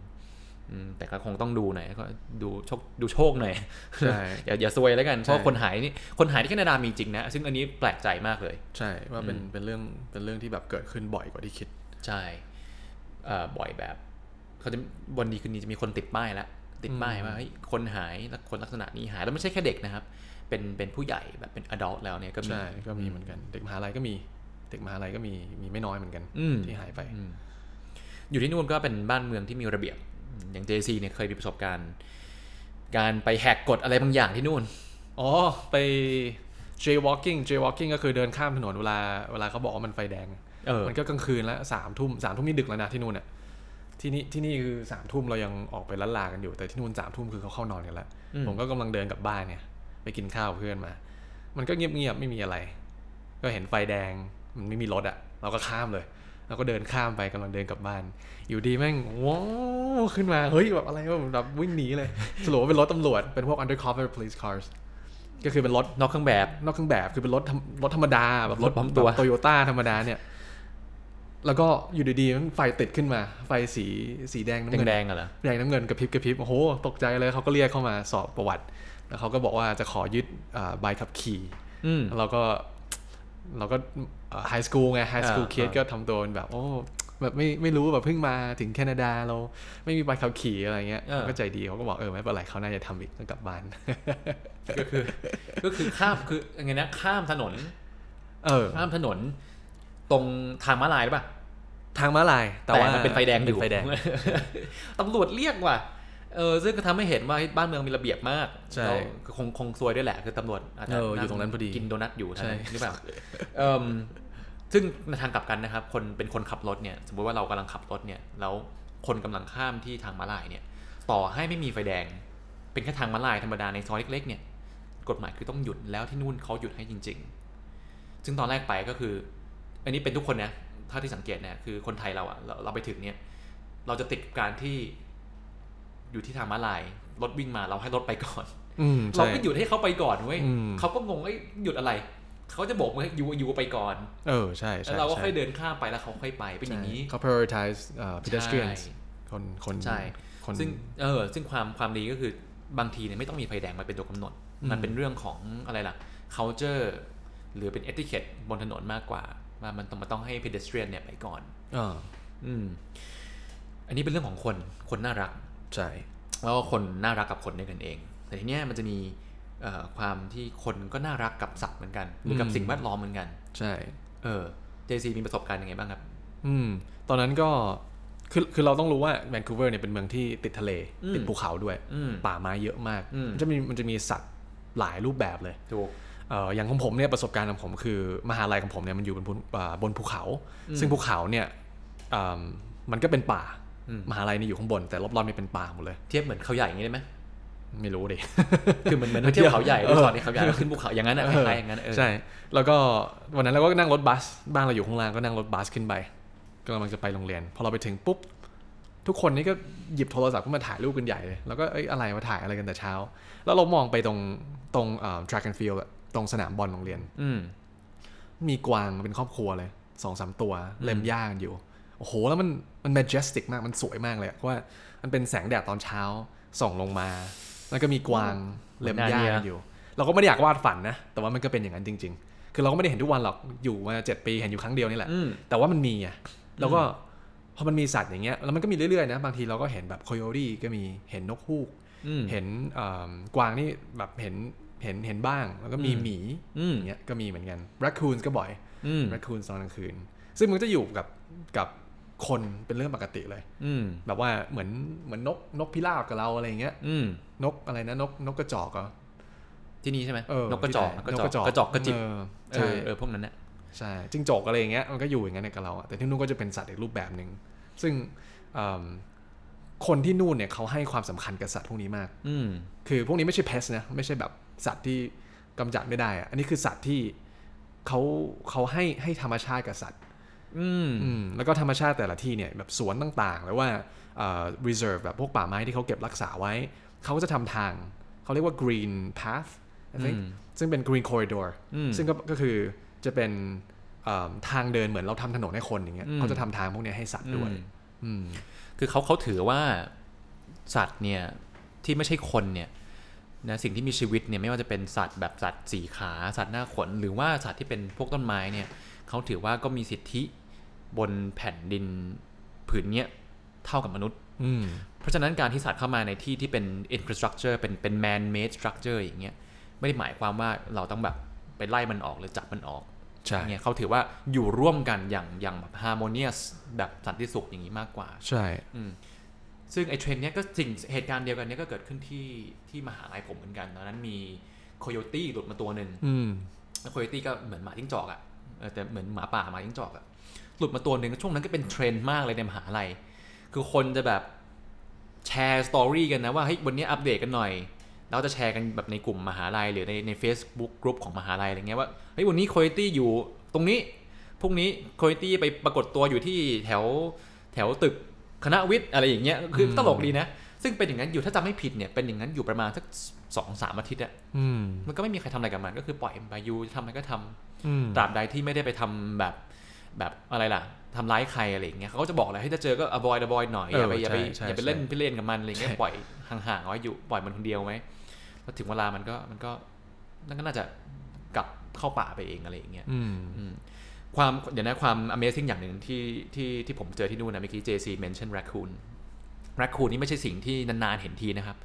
อืมแต่ก็คงต้องดูหน่อยก็ดูโชคดูโชคหน่อยใช่อย่าอย่าซวยแล้วกันเพราะใช่คนหายนี่คนหายที่แคนาดามีจริงนะ ซึ่งอันนี้แปลกใจมากเลย ใช่ว่าเป็นอืมเป็นเรื่องเป็นเรื่องที่แบบเกิดขึ้นบ่อยกว่าที่คิด ใช่เอ่อบ่อยแบบเขาจะวันดีคืนนี้จะมีคนติดป้ายแล้วติดป้ายอืมว่าเฮ้ยคนหายแล้วคนลักษณะนี้หายแล้วไม่ใช่แค่เด็กนะครับ เป็นเป็นผู้ใหญ่แบบเป็น adult แล้วเนี่ยก็มีใช่ก็มีเหมือนกัน เด็กมหาลัยก็มี เด็กมหาลัยก็มีมีไม่น้อยเหมือนกันอืมที่หายไปอืมอยู่ที่นู่นก็เป็นบ้านเมืองที่มีระเบียบ อย่าง JC เนี่ยเคยมีประสบการณ์ การไปแหกกฎอะไรบางอย่างที่นู่น อ๋อไป jaywalking jaywalking ก็คือเดินข้ามถนนเวลาเวลาเขาบอกว่ามันไฟแดงเออมันก็กลางคืนแล้วสามทุ่มสามทุ่มนี่ดึกแล้วนะที่นู่นอะที่นี่ที่นี่คือสามทุ่มเรายังออกไปล้านลากันอยู่แต่ที่นู่นสามทุ่มคือเขาเข้านอนกันแล้วอืมผมก็กำลังเดินกลับบ้านเนี่ย ไปกินข้าวกับเพื่อนมา มันก็เงียบๆไม่มีอะไร ก็เห็นไฟแดงมันไม่มีรถอะ เราก็ข้ามเลยเราก็เดินข้ามไปกำลังเดินกลับบ้าน อยู่ดีแม่งว้าวขึ้นมา เฮ้ยแบบอะไรวะแบบวิ่งหนีเลยสรุปว่าเป็นรถตำรวจ เป็นพวก undercover police cars ก็คือเป็นรถนอกเครื่องแบบนอกเครื่องแบบคือเป็นรถธรรมรถธรรมดาแบบรถรถพร้อมตัวโตโยต้าธรรมดาเนี่ย แล้วก็อยู่ดีๆมันไฟติดขึ้นมา ไฟสีสีแดงน้ำเงินแดงๆอะเหรอแดงน้ำเงินกระพริบกระพริบโอ้โหตกใจเลยเขาก็เรียกเข้ามาสอบประวัติ แล้วเขาก็บอกว่าจะขอยึดอ่าใบขับขี่อืมแล้วเราก็เราก็ไฮสคูลไงไฮสคูลอ่าคิดอ่าก็ทำตัวเป็นแบบ โอ้แบบไม่ไม่รู้แบบเพิ่งมาถึงแคนาดาเราไม่มีใบขับขี่อะไรเงี้ยเขาก็ใจดีเขาก็บอกเออไม่เป็นไรเขาน่าจะทำอีกต้องกลับบ้าน ก็คือ ก็คือข้ามคือยังไงนะข้ามถนน เออ ข้ามถนน ตรงทางม้าลายหรือเปล่าทางม้าลายแต่แต่ว่ามันเป็นไฟแดงอยู่เป็นไฟแดงตำรวจเรียกว่ะ เออซึ่งก็ทำให้เห็นว่าบ้านเมืองมีระเบียบมากใช่แล้วคือคงคงซวยด้วยแหละ คือตำรวจอาจจะเอออยู่ตรงนั้นพอดีกินโดนัทอยู่ใช่ใช่หรือเปล่าเอมซึ่งในทางกลับกันนะครับ คนเป็นคนขับรถเนี่ยสมมติว่าเรากำลังขับรถเนี่ย แล้วคนกำลังข้ามที่ทางม้าลายเนี่ย ต่อให้ไม่มีไฟแดง เป็นแค่ทางม้าลายธรรมดาในซอยเล็กๆเนี่ย กฎหมายคือต้องหยุดแล้วที่นู่นเขาหยุดให้จริง ๆ ซึ่งตอนแรกไปก็คือ อันนี้เป็นทุกคนนะเท่าที่สังเกตเนี่ยคือคนไทยเราอะเราเราไปถึงเนี่ย เราจะติดการที่ อยู่ที่ทางม้าลายรถวิ่งมาเราให้รถไปก่อนอืมเราใช่ก็หยุดให้เขาไปก่อนเว้ยอืมเขาก็งงไอ้ยหยุดอะไรเขาจะบอกว่าให้ยูยูไปก่อน เออใช่แล้ใช่วเราก็ใช่ค่อยเดินข้ามไปแล้วเขาค่อยไปเป็นอย่างนี้ใช่เขา prioritize เอ่อ pedestrians ใช่คนคนใช่คนซึ่งเออซึ่งความความดีก็คือบางทีเนี่ยไม่ต้องมีไฟแดงมาเป็นตัวกำหนดอืมมันเป็นเรื่องของอะไรล่ะ culture หรือเป็น etiquette บนถนนมากกว่า ว่ามันต้องมาต้องให้ pedestrian เนี่ยไปก่อนอ่าอืมอันนี้เป็นเรื่องของคนคนน่ารัก ใช่ แล้วก็คนน่ารักกับคนด้วยกันเอง แต่ทีเนี้ยมันจะมีเอ่อความที่คนก็น่ารักกับสัตว์เหมือนกันหรือกับอืมสิ่งแวดล้อมเหมือนกัน ใช่ เออเจซีมีประสบการณ์ยังไงบ้างครับ อืม ตอนนั้นก็คือคือเราต้องรู้ว่าแวนคูเวอร์เนี่ยเป็นเมืองที่ติดทะเลอืมติดภูเขาด้วยอืมป่าไม้เยอะมากอืมมันจะมีมันจะมีสัตว์หลายรูปแบบเลยถูกเอ่ออย่างของผมเนี่ยประสบการณ์ของผมคือมหาลัยของผมเนี่ยมันอยู่บนภูอ่าบนภูเขาอืมซึ่งภูเขาเนี่ยอ่ามันก็เป็นป่าอื มมหาลัยเนี่ยอยู่ข้างบน แต่รอบๆเนี่ยเป็นป่าหมดเลย เทียบเหมือนเขาใหญ่อย่างนี้ได้ไหมไม่รู้ดิคือเหมือนเหมือนเราเที่ยวเขาใหญ่ด้วยตอนนี้เขาใหญ่เราขึ้นภูเขาอย่างนั้นอะคล้ายๆอย่างนั้นเออใช่ แล้วก็วันนั้นเราก็นั่งรถบัสบ้านเราอยู่ข้างล่างก็นั่งรถบัสขึ้นไปก็กำลังจะไปโรงเรียน พอเราไปถึงปุ๊บทุกคนนี่ก็หยิบโทรศัพท์ขึ้นมาถ่ายรูปกันใหญ่เลย แล้วก็เอ้ยอะไรมาถ่ายอะไรกันแต่เช้า แล้วเรามองไปตรงตรงอ่า track and field อะตรงสนามบอลโรงเรียน อืมมีกวางเป็นครอบครัวเลยสองสามตัวเล็มหญ้ากันอยู่โอ้โหแล้วมัน มัน majestic มากมันสวยมากเลยอะเพราะว่ามันเป็นแสงแดดตอนเช้าส่องลงมา แล้วก็มีกวางเล็มหญ้ากันอยู่ เราก็ไม่ได้อยากวาดฝันนะ แต่ว่ามันก็เป็นอย่างนั้นจริง ๆ คือเราก็ไม่ได้เห็นทุกวันหรอกอยู่มาเจ็ดปีเห็นอยู่ครั้งเดียวนี่แหละอืมแต่ว่ามันมีอะแล้วก็พอมันมีสัตว์อย่างเงี้ยแล้วมันก็มีเรื่อยๆนะบางทีเราก็เห็นแบบโคโยตี้ก็มีเห็นนกฮูกอืมเห็นเอิ่มกวางนี่แบบเห็นเห็นเห็นบ้าง แล้วก็มีอืมหมีอืมอย่างเงี้ยก็มีเหมือนกัน raccoons ก็บ่อยอืม raccoons ตอนกลางคืน ซึ่งมันก็จะอยู่กับกับ คนเป็นเรื่องปกติเลย อืมแบบว่าเหมือนเหมือนนกนกพิราบกับเราอะไรอย่างเงี้ย อืมนกอะไรนะนกนกกระจอกเหรอที่นี่ใช่ไหมเออนกกระจอกที่ไหกระจอกกระจอกกระจิบเออเอใช่อเออพวกนั้นเนี่ยใช่จิ้งจกอะไรอย่างเงี้ยมันก็อยู่อย่างนั้นกับเราอะแต่ที่นู่นก็จะเป็นสัตว์อีกรูปแบบหนึ่งซึ่งเอิ่มคนที่นู่นเนี่ยเขาให้ความสำคัญกับสัตว์พวกนี้มาก อืมคือพวกนี้ไม่ใช่เพสนะไม่ใช่แบบสัตว์ที่กำจัดไม่ได้อะอันนี้คือสัตว์ที่เขาเขาให้ให้ธรรมชาติกับสัตว์ อืมอืมแล้วก็ธรรมชาติแต่ละที่เนี่ยแบบสวนต่างๆ หรือว่าเอ่อ reserve แบบพวกป่าไม้ที่เขาเก็บรักษาไว้ เขาก็จะทำทาง เขาเรียกว่า green path I think อืมซึ่งเป็น green corridor อืมซึ่งก็ก็คือจะเป็นเอ่อทางเดินเหมือนเราทำถนนให้คนอย่างเงี้ยอืมเขาจะทำทางพวกเนี้ยให้สัตว์ด้วยอืมอืมคือเขาเขาถือว่าสัตว์เนี่ยที่ไม่ใช่คนเนี่ยนะสิ่งที่มีชีวิตเนี่ยไม่ว่าจะเป็นสัตว์แบบสัตว์สี่ขา สัตว์หน้าขน หรือว่าสัตว์ที่เป็นพวกต้นไม้เนี่ยเขาถือว่าก็มีสิทธิ บนแผ่นดินผืนเนี้ยเท่ากับมนุษย์อืมเพราะฉะนั้นการที่สัตว์เข้ามาในที่ที่เป็น infrastructure เป็นเป็น man made structure อย่างเงี้ยไม่ได้หมายความว่าเราต้องแบบไปไล่มันออกหรือจับมันออกใช่เนี่ยเขาถือว่าอยู่ร่วมกันอย่างอย่างแบบ harmonious แบบสันติสุขอย่างนี้มากกว่า ใช่อืมซึ่งไอ้เทรนด์เนี้ยก็สิ่งเหตุการณ์เดียวกันเนี้ยก็เกิดขึ้นที่ที่มหาลัยผมเหมือนกันตอนนั้นมีโคโยตี้หลุดมาตัวหนึ่งอืมแล้วโคโยตี้ก็เหมือนหมาจิ้งจอกอะ่ะเออแต่เหมือนหมาป่าหมาจิ้งจอกอะ่ะ หลุดมาตัวหนึ่งช่วงนั้นก็เป็นเทรนด์มากเลยในมหาลัย คือคนจะแบบแชร์ story กันนะว่าเฮ้ยวันนี้อัปเดตกันหน่อยแล้วจะแชร์กันแบบในกลุ่มมหาลัย หรือในใน Facebook กลุ่มของมหาลัยอะไรเงี้ยว่าเฮ้ยวันนี้โคโยตี้อยู่ตรงนี้พรุ่งนี้โคโยตี้ไปปรากฏตัวอยู่ที่แถวแถวตึกคณะวิทย์อะไรอย่างเงี้ยคือตลกดีนะ ซึ่งเป็นอย่างนั้นอยู่ถ้าจำไม่ผิดเนี่ยเป็นอย่างนั้นอยู่ประมาณสักสองสามอาทิตย์อะอืมมันก็ไม่มีใครทำอะไรกับมันก็คือปล่อยมันไปอยูทำอะไรก็ทำอืมตราบใดที่ไม่ได้ไปทำแบบ แบบอะไรล่ะทำร้ายใครอะไรอย่างเงี้ยเขาก็จะบอกเลยให้จะเจอก็ avoid avoid หน่อยอย่าไปอย่าไปเออใช่ใช่อย่าไปเล่นใช่ไปเล่นกับมันอะไรเงี้ยใช่ปล่อยห่างๆเอาไว้อยู่ปล่อยมันคนเดียวไว้แล้วถึงเวลามันก็มันก็นั่นก็น่าจะกลับเข้าป่าไปเองอะไรอย่างเงี้ยอืมอืมความเดี๋ยวนะความ amazing อย่างหนึ่งที่ที่ที่ผมเจอที่นู่นนะเมื่อกี้ JC mention raccoon raccoon นี่ไม่ใช่สิ่งที่นานๆเห็นทีนะครับ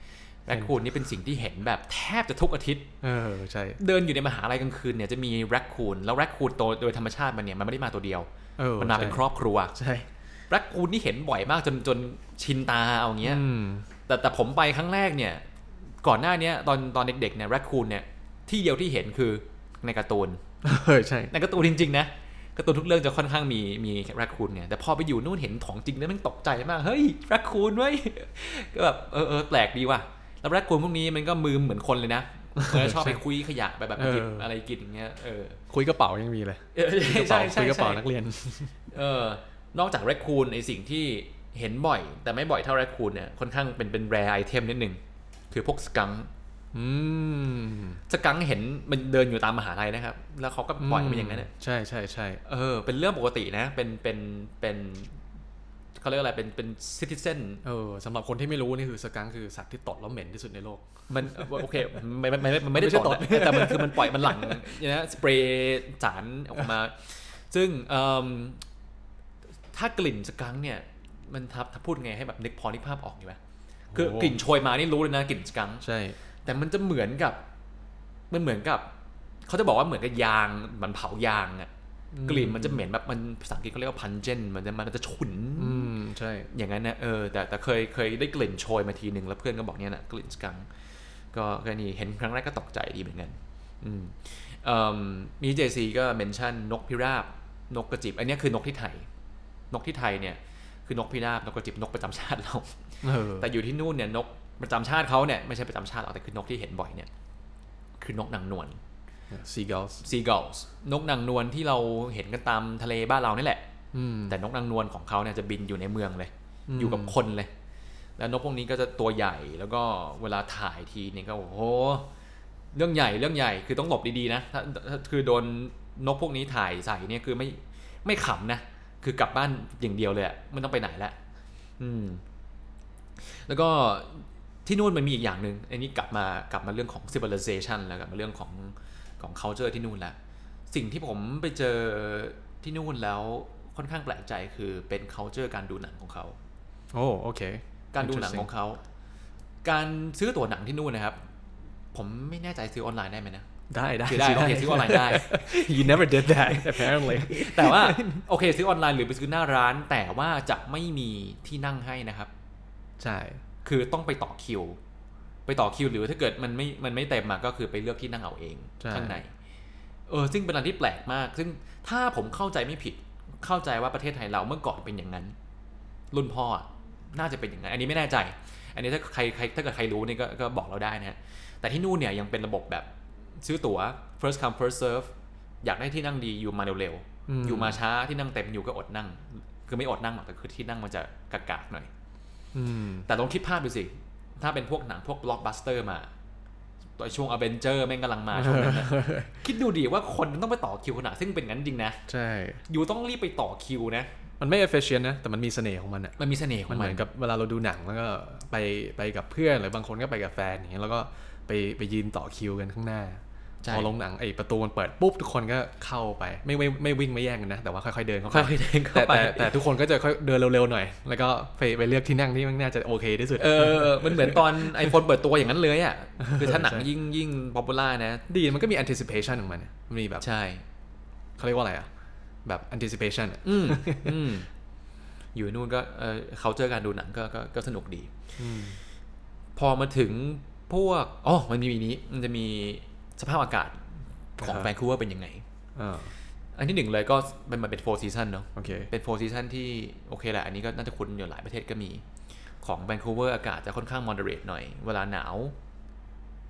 raccoon นี่เป็นสิ่งที่เห็นแบบแทบจะทุกอาทิตย์ เออใช่ เดินอยู่ในมหาลัยกลางคืนเนี่ยจะมีแรคคูนแล้วแรคคูนโตวโดยธรรมชาติมันเนี่ยมันไม่ได้มาตัวเดียวเออมันมาเป็นครอบครัว ใช่แรคคูนนี่เห็นบ่อยมากจนจนชินตาเอาอย่างเงี้ยอืมแต่แต่ผมไปครั้งแรกเนี่ย ก่อนหน้าเนี้ยตอนตอนเด็กๆเนี่ยแรคคูนเนี่ยที่เดียวที่เห็นคือในการ์ตูนเออใช่ ในการ์ตูนจริงๆนะการ์ตูนทุกเรื่องจะค่อนข้างมีมีแรคคูนไงแต่พอไปอยู่นู่นเห็นของจริงแล้วแมันตกใจมาก เฮ้ยแรคคูนเว้ยก็แบบเออเออแปลกดีว่ะ แล้วแรคคูนพวกนี้มันก็มือเหมือนคนเลยนะเออชอบไปคุยขยะไปแบบไปหยิบเออออะไรกินอย่างเงี้ยเออคุ้ยกระเป๋ายังมีเลยเออคุ้ยกระเป๋าใช่ใช่คุ้ยกระเป๋าใช่นักเรียน เออนอกจากแรคคูนไอสิ่งที่เห็นบ่อย แต่ไม่บ่อยเท่าแรคคูนเนี่ยค่อนข้างเป็นเป็น rare item นิดหนึ่งคือพวก skunk อืม skunk เห็นมันเดินอยู่ตามมหาลัยนะครับ แล้วเขาก็ปล่อยมันอย่างนั้นน่ะใช่ใช่ใช่เออเป็นเรื่องปกตินะ เป็นเป็นเป็น เขาเรียกอะไรเป็นเป็น citizen เออสำหรับคนที่ไม่รู้นี่คือ skunk คือสัตว์ที่ตดแล้วเหม็นที่สุดในโลก มันโอเคไม่ไม่ไม่มันไม่ได้ไม่ใช่ตดตดนะแต่มันคือมันปล่อยมันหลั่งนะสเปรย์สารออกมา ซึ่งเอิ่มถ้ากลิ่นสกังค์เนี่ยมันทับถ้าพูดไงให้แบบนึกพอนึกภาพออกอยู่ไหมคือกลิ่นโชยมานี่รู้เลยนะกลิ่นสกังค์ใช่ แต่มันจะเหมือนกับมันเหมือนกับเขาจะบอกว่าเหมือนกับยางมันเผายางอะกลิ่นมันจะเหม็นแบบมันภาษาอังกฤษเขาเรียกว่าพันเจนมันจะมันจะฉุนอืม ใช่ อย่างนั้นนะเออแต่แต่เคยเคยได้กลิ่นโชยมาทีหนึ่งแล้วเพื่อนก็บอกเนี่ยนะกลิ่นสกังค์ก็ก็นี่เห็นครั้งแรกก็ตกใจดีเหมือนกันอืมเอิ่มมีเจซีก็เมนชั่นนกพิราบ นกกระจิบ อันเนี้ยคือนกที่ไทย นกที่ไทยเนี่ย คือนกพิราบนกกระจิบนกประจำชาติเราเออแต่อยู่ที่นู่นเนี่ยนกประจำชาติเขาเนี่ยไม่ใช่ประจำชาติหรอกแต่คือนกที่เห็นบ่อยเนี่ย คือนกนางนวล seagulls seagulls นกนางนวลที่เราเห็นกันตามทะเลบ้านเรานี่แหละอืม แต่นกนางนวลของเขาเนี่ยจะบินอยู่ในเมืองเลยอืมอยู่กับคนเลย แล้วนกพวกนี้ก็จะตัวใหญ่แล้วก็เวลาถ่ายทีเนี่ยก็โอ้โหเรื่องใหญ่เรื่องใหญ่คือต้องหลบดีๆนะถ้าถ้าคือโดนนกพวกนี้ถ่ายใส่เนี่ยคือไม่ไม่ขำนะคือกลับบ้านอย่างเดียวเลยอะไม่ต้องไปไหนละอืม แล้วก็ที่นู่นมันมีอีกอย่างหนึ่งอันนี้กลับมากลับมาเรื่องของ civilization แล้วกลับมาเรื่องของของ culture ที่นู่นแล้วสิ่งที่ผมไปเจอที่นู่นแล้ว ค่อนข้างแปลกใจคือเป็น culture การดูหนังของเขาโอ้โอเค การดูหนังของเขา การซื้อตั๋วหนังที่นู่นนะครับ ผมไม่แน่ใจซื้อออนไลน์ได้ไหมนะได้ได้ซื้อได้โอเคซื้อออนไลน์ได้ you never did that apparently แต่ว่าโอเคซื้อออนไลน์หรือไปซื้อหน้าร้าน แต่ว่าจะไม่มีที่นั่งให้นะครับ ใช่ คือต้องไปต่อคิว ไปต่อคิวหรือถ้าเกิดมันไม่มันไม่เต็มมาก็คือไปเลือกที่นั่งเอาเองใช่ข้างในเออซึ่งเป็นอะไรที่แปลกมาก ซึ่งถ้าผมเข้าใจไม่ผิด เข้าใจว่าประเทศไทยเราเมื่อก่อนเป็นอย่างนั้น รุ่นพ่ออะน่าจะเป็นอย่างนั้น อันนี้ไม่แน่ใจ อันนี้ถ้าใครใครถ้าเกิดใครรู้เนี่ยก็ก็บอกเราได้นะฮะแต่ที่นู่นเนี่ยยังเป็นระบบแบบซื้อตั๋ว first come first serve อยากได้ที่นั่งดีอยู่มาเร็วๆอยู่มาช้าที่นั่งเต็มอยู่ก็อดนั่ง คือไม่อดนั่งหรอกแต่คือที่นั่งมันจะกากๆหน่อยอืมแต่ลองคิดภาพดูสิ ถ้าเป็นพวกหนังพวกบล็อกบัสเตอร์มา ตัวช่วงอเวนเจอร์แม่งกำลังมาช่วงนั้นนะคิดดูดิว่าคนต้องไปต่อคิวขนาดซึ่งเป็นงั้นจริงนะ ใช่ you ต้องรีบไปต่อคิวนะ มันไม่ efficient นะ แต่มันมีเสน่ห์ของมันอะมันมีเสน่ห์ของมัน มันเหมืนอนกับเวลาเราดูหนังแล้วก็ไปไปกับเพื่อนหรือบางคนก็ไปกับแฟนอย่างเงี้ยแล้วก็ไปไปยืนต่อคิวกันข้างหน้าใช่ พอลงหนังไอ้ประตูมันเปิดปุ๊บทุกคนก็เข้าไปไม่ไม่ไม่วิ่งไม่แย่งกันนะแต่ว่าค่อยๆเดินเข้าไปค่อยๆเดินเข้าแต่ไปแต่แต่ทุกคนก็จะค่อยเดินเร็วๆหน่อย แล้วก็ไปไปเลือกที่นั่งที่มันน่าจะโอเคที่สุดเออมันเหมือนตอน iPhone เปิดตัวอย่างนั้นเลยอะคือถ้าหนังใช่ยิ่งยิ่ง popular นะ ดีมันก็มี anticipation ของมันอะมันมีแบบใช่เขาเรียกว่าอะไรอะแบบ anticipation อะอืมอืมอยู่นู่นก็เออเขาเจอการดูหนังก็ก็ก็สนุกดีพอมาถึงพวกอ๋อมันมีนี้มันจะมี สภาพอากาศของอ่าฮะแวนคูเวอร์เป็นยังไงอ่าอันที่หนึ่งเลยก็มันมันเป็น four season เนาะโอเคเป็น four season ที่โอเคแหละ อันนี้ก็น่าจะคุ้นอยู่หลายประเทศก็มี ของแวนคูเวอร์อากาศจะค่อนข้าง moderate หน่อย เวลาหนาว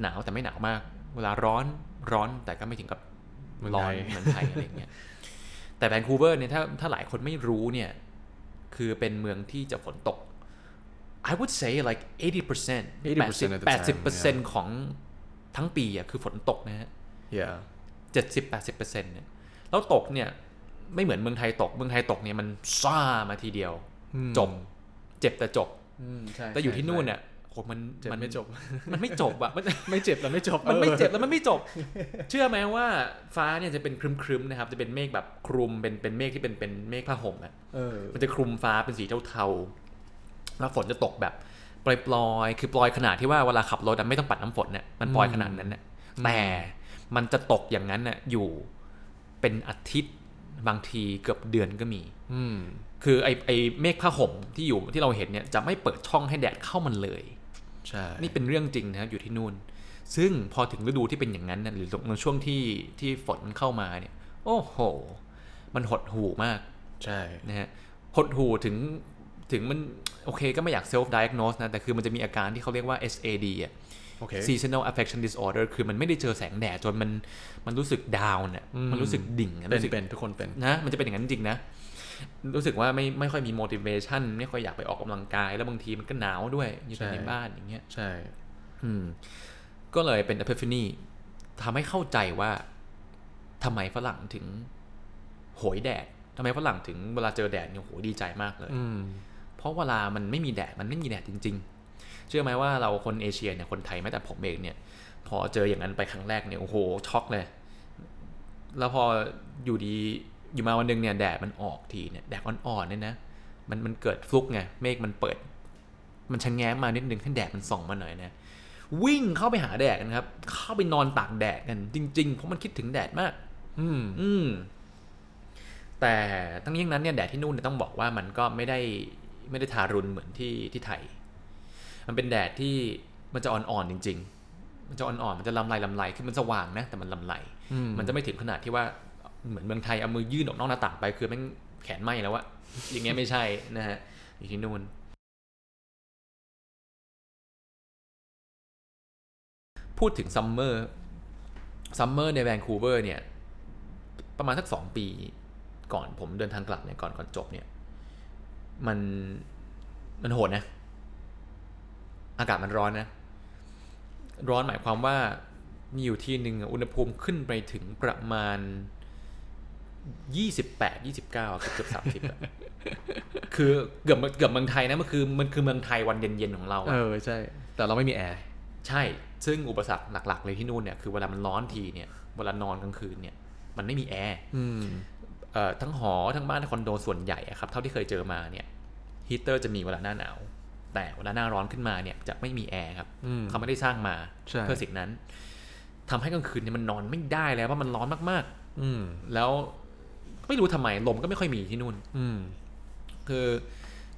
หนาวแต่ไม่หนาวมาก เวลาร้อนร้อนแต่ก็ไม่ถึงกับเมืองไทย ร้อนเหมือนไทยอะไรอย่างเงี้ย แต่แวนคูเวอร์เนี่ยถ้าถ้าหลายคนไม่รู้เนี่ย คือเป็นเมืองที่จะฝนตก I would say like 80% 80% of the time, 80%ของ ทั้งปีอะคือฝนตกนะฮะ yeah เจ็ดสิบแปดสิบเปอร์เซ็นต์เนี่ยแล้วตกเนี่ย ไม่เหมือนเมืองไทยตก เมืองไทยตกเนี่ยมันซ่ามาทีเดียวอืมจบ เจ็บแต่จบอืมใช่แต่อยู่ที่ใช่นู่นเนี่ยโหมันเจ็บมันไม่จบ มันไม่จบอะมันไม่เจ็บแล้วไม่จบ มันไม่ออเจ็บแล้วมันไม่จบ เชื่อไหมว่าฟ้าเนี่ยจะเป็นครึมๆนะครับ จะเป็นเมฆแบบคลุมเป็นเป็นเมฆที่เป็นเป็นเมฆผ้าห่มอะเออมันจะคลุมฟ้าเป็นสีเทาๆแล้วฝนจะตกแบบ ปล่อยๆคือปล่อยขนาดที่ว่าเวลาขับรถอะไม่ต้องปัดน้ำฝนเนี่ยมันปล่อยขนาดนั้นน่ะแต่มันจะตกอย่างนั้นน่ะอยู่เป็นอาทิตย์บางทีเกือบเดือนก็มี อืมคือไอไอเมฆผ้าห่มที่อยู่ที่เราเห็นเนี่ยจะไม่เปิดช่องให้แดดเข้ามันเลยใช่นี่เป็นเรื่องจริงนะครับอยู่ที่นู่น ซึ่งพอถึงฤดูที่เป็นอย่างนั้นนะหรือในช่วงที่ที่ฝนเข้ามาเนี่ย โอ้โห มันหดหูมาก ใช่นะฮะหดหูถึง ถึงมันโอเคก็ไม่อยาก self diagnose นะ แต่คือมันจะมีอาการที่เขาเรียกว่า SAD อะโอเค seasonal affection disorder คือมันไม่ได้เจอแสงแดดจนมันมันรู้สึกดาวน์อะอืมมันรู้สึกดิ่งอะเป็นรู้สึกเป็นทุกคนเป็นนะมันจะเป็นอย่างนั้นจริงๆนะ รู้สึกว่าไม่ไม่ค่อยมี motivation ไม่ค่อยอยากไปออกกำลังกาย แล้วบางทีมันก็หนาวด้วยอยู่แต่ใช่ในบ้านอย่างเงี้ยใช่อืมก็เลยเป็น epiphany ทำให้เข้าใจว่าทำไมฝรั่งถึงโหยแดดทำไมฝรั่งถึงเวลาเจอแดดเนี่ยโหดีใจมากเลยอืม เพราะเวลามันไม่มีแดดมันไม่มีแดดจริง ๆ เชื่อไหมว่าเราคนเอเชียเนี่ยคนไทยแม้แต่ผมเองเนี่ยพอเจออย่างนั้นไปครั้งแรกเนี่ยโอ้โหช็อกเลย แล้วพออยู่ดีอยู่มาวันหนึงเนี่ยแดดมันออกทีเนี่ยแดดอ่อนๆเนี่ยนะมันมันเกิดฟลุกไงเมฆมันเปิด มันชะแง้มมานิดนึงให้แดดมันส่องมาหน่อยนะวิ่งเข้าไปหาแดดกันครับ เข้าไปนอนตากแดดกันจริงๆ เพราะมันคิดถึงแดดมาก อืมอืมแต่ทั้งนี้ทั้งนั้นเนี่ยแดดที่นู่นเนี่ยต้องบอกว่ามันก็ไม่ได้ ไม่ได้ทารุณเหมือนที่ที่ไทย มันเป็นแดดที่มันจะอ่อนๆจริง ๆ มันจะอ่อนๆมันจะลำไรลำไรคือมันสว่างนะ แต่มันลำไรอืมมันจะไม่ถึงขนาดที่ว่าเหมือนเมืองไทยเอามือยื่นออกนอกหน้าต่างไป คือแม่งแขนไหมแล้วอะอย่างเงี้ยไม่ใช่นะฮะอยู่ที่นู่นพูดถึง summer summer ในแวนคูเวอร์เนี่ย ประมาณสักสองปี ก่อนผมเดินทางกลับเนี่ยก่อนก่อนจบเนี่ย มันมันโหดนะ อากาศมันร้อนนะ ร้อนหมายความว่ามีอยู่ที่หนึ่งอะอุณหภูมิขึ้นไปถึงประมาณยี่สิบแปดยี่สิบเก้าเกือบสามสิบอะคือเกือบเกือบเมืองไทยนะมันคือมันคือเมืองไทยวันเย็นๆของเราเออะอใช่ แต่เราไม่มีแอร์ใช่ ซึ่งอุปสรรคหลัก ๆ เลยที่นู่นเนี่ยคือเวลามันร้อนทีเนี่ยเวลานอนกลางคืนเนี่ย มันไม่มีแอร์อืมเอ่อ ทั้งหอทั้งบ้านทั้งคอนโดส่วนใหญ่อะครับเท่าที่เคยเจอมาเนี่ยฮีเตอร์จะมีเวลาหน้าหนาว แต่เวลาหน้าร้อนขึ้นมาเนี่ยจะไม่มีแอร์ครับอืมเขาไม่ได้สร้างมาใช่เพื่อสิ่งนั้นทำให้กลางคืนเนี่ยมันนอนไม่ได้แล้วเพราะมันร้อนมากอืมๆแล้วไม่รู้ทำไมลมก็ไม่ค่อยมีที่นู่น อืมคือ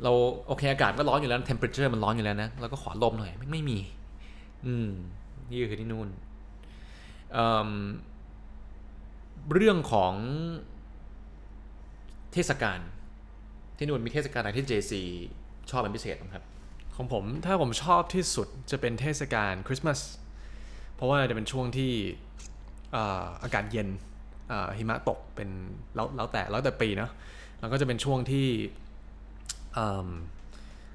เราโอเคอากาศก็ร้อนอยู่แล้ว temperature มันร้อนอยู่แล้วนะเราก็ขอลมหน่อยไม่ไม่มี อืมนี่ก็คือที่นู่นเอิ่มเรื่องของ เทศกาลที่นู่นมีเทศกาลอะไรที่ JC ชอบเป็นพิเศษบ้างครับ ของผมถ้าผมชอบที่สุดจะเป็นเทศกาลคริสต์มาสเพราะว่าจะเป็นช่วงที่อ่าอากาศเย็นอ่าหิมะตกเป็นแล้วแล้วแต่แล้วแต่ปีเนาะแล้วก็จะเป็นช่วงที่อืม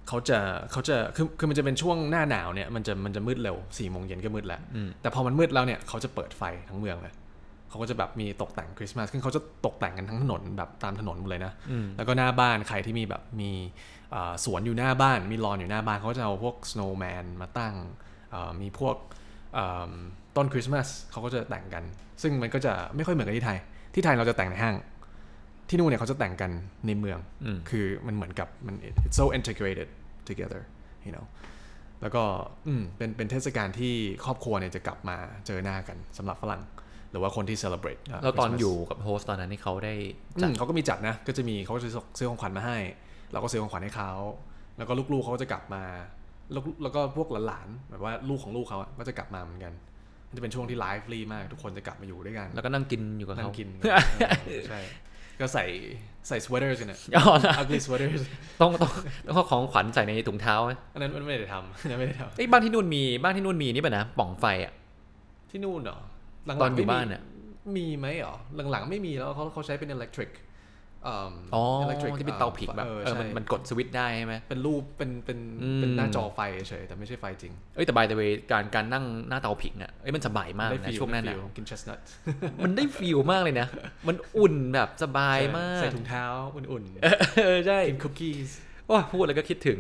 เขาจะเขาจะคือคือมันจะเป็นช่วงหน้าหนาวเนี่ยมันจะมันจะมืดเร็วสี่โมงเย็นก็มืดแล้วอืมแต่พอมันมืดแล้วเนี่ยเขาจะเปิดไฟทั้งเมืองเลย เขาก็จะแบบมีตกแต่งคริสต์มาสซึ่งเขาจะตกแต่งกันทั้งถนนแบบตามถนนหมดเลยนะอืมแล้วก็หน้าบ้านใครที่มีแบบมีอ่าสวนอยู่หน้าบ้าน มีลอนอยู่หน้าบ้านเขาก็จะเอาพวก snowman มาตั้งอ่ามีพวกอ่าต้นคริสต์มาสเขาก็จะแต่งกัน ซึ่งมันก็จะไม่ค่อยเหมือนกับที่ไทย ที่ไทยเราจะแต่งในห้าง ที่นู่นเนี่ยเขาจะแต่งกันในเมืองอืมคือมันเหมือนกับมัน it's so integrated together you know แล้วก็อืมเป็นเป็นเทศกาลที่ครอบครัวเนี่ยจะกลับมาเจอหน้ากันสำหรับฝรั่ง หรือว่าคนที่ celebrate าแล้วตอน Christmas อยู่กับโฮสต์ตอนนั้นนี่เขาได้อืม จัด เขาก็มีจัดนะ ก็จะมีเขาก็จะซื้อของขวัญมาให้ เราก็ซื้อของขวัญให้เขา แล้วก็ลูกๆเขาก็จะกลับมา แล้วแล้วก็พวกหลานๆแบบว่าลูกของลูกเขาอะก็จะกลับมาเหมือนกันมันจะเป็นช่วงที่ lively มาก ทุกคนจะกลับมาอยู่ด้วยกัน แล้วก็นั่งกินอยู่กับเขา นั่งกินกันเออใช่ก็ใส่ใส่สเวตเตอร์กันอะอ๋อนะ ugly sweaters ต้องต้องต้องเอาของขวัญใส่ในถุงเท้าไหมอันนั้นมันไม่ได้ทำอันนั้นไม่ได้ทำ เอ้ยบ้านที่นู่นมีบ้านที่นู่นมีนี่ป่ะนะปล่องไฟอะ ที่นู่นเหรอ หลังๆตอนอยู่ไม่มีบ้านอะมีไหมเหรอหลังๆไม่มีแล้วเขาเขาใช้เป็น electric อืมอ๋อ electric ที่เป็นเตาผิงแบบเออเออใช่มันมันกดสวิตช์ได้ใช่ไหมเป็นรูปเป็นเป็นอืมเป็นหน้าจอไฟเฉยๆแต่ไม่ใช่ไฟจริง เอ้ยแต่ by the way การการนั่งหน้าเตาผิงอะเอ้ยมันสบายมากได้นะ feel ช่วงหน้าหได้นาว feel กิน chestnut มันได้ฟีลมากเลยนะ มันอุ่นแบบสบายมาก ใส่ถุงเท้าอุ่นเออใช่ๆกินคุกกี้โอ้ยพูดแล้วก็คิดถึง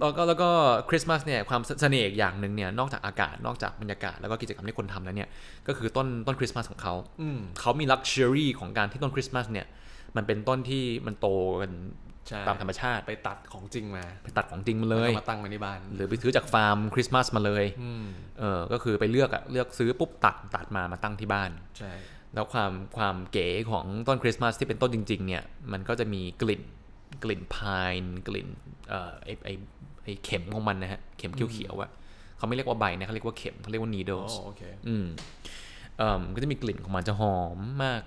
แล้วก็แล้วก็คริสต์มาสเนี่ยความเสน่ห์อีกอย่างหนึ่งเนี่ยนอกจากอากาศนอกจากบรรยากาศแล้วก็กิจกรรมที่คนทำแล้วเนี่ยก็คือต้นต้นคริสต์มาสของเขาอืมเขามี luxury ของการที่ต้นคริสต์มาสเนี่ยมันเป็นต้นที่มันโตกันใช่ตามธรรมชาติไปตัดของจริงมา ไปตัดของจริงมาเลยแล้วก็มาตั้งไว้ในบ้าน หรือไปซื้อจากฟาร์มคริสต์มาสมาเลยอืมเออก็คือไปเลือกอะเลือกซื้อปุ๊บตัดตัดมามาตั้งที่บ้านใช่แล้วความความเก๋ของต้นคริสต์มาสที่เป็นต้นจริง ๆ เนี่ยมันก็จะมีกลิ่นกลิ่น pine กลิ่นเอ่อไอไอไอ เข็มของมันนะฮะ เข็มเขียวๆอะเขาไม่เรียกว่าใบนะเขาเรียกว่าเข็มเขาเรียกว่าโอ้ needles โอเคอืมเอ่มก็จะมีกลิ่นของมันจะหอมมาก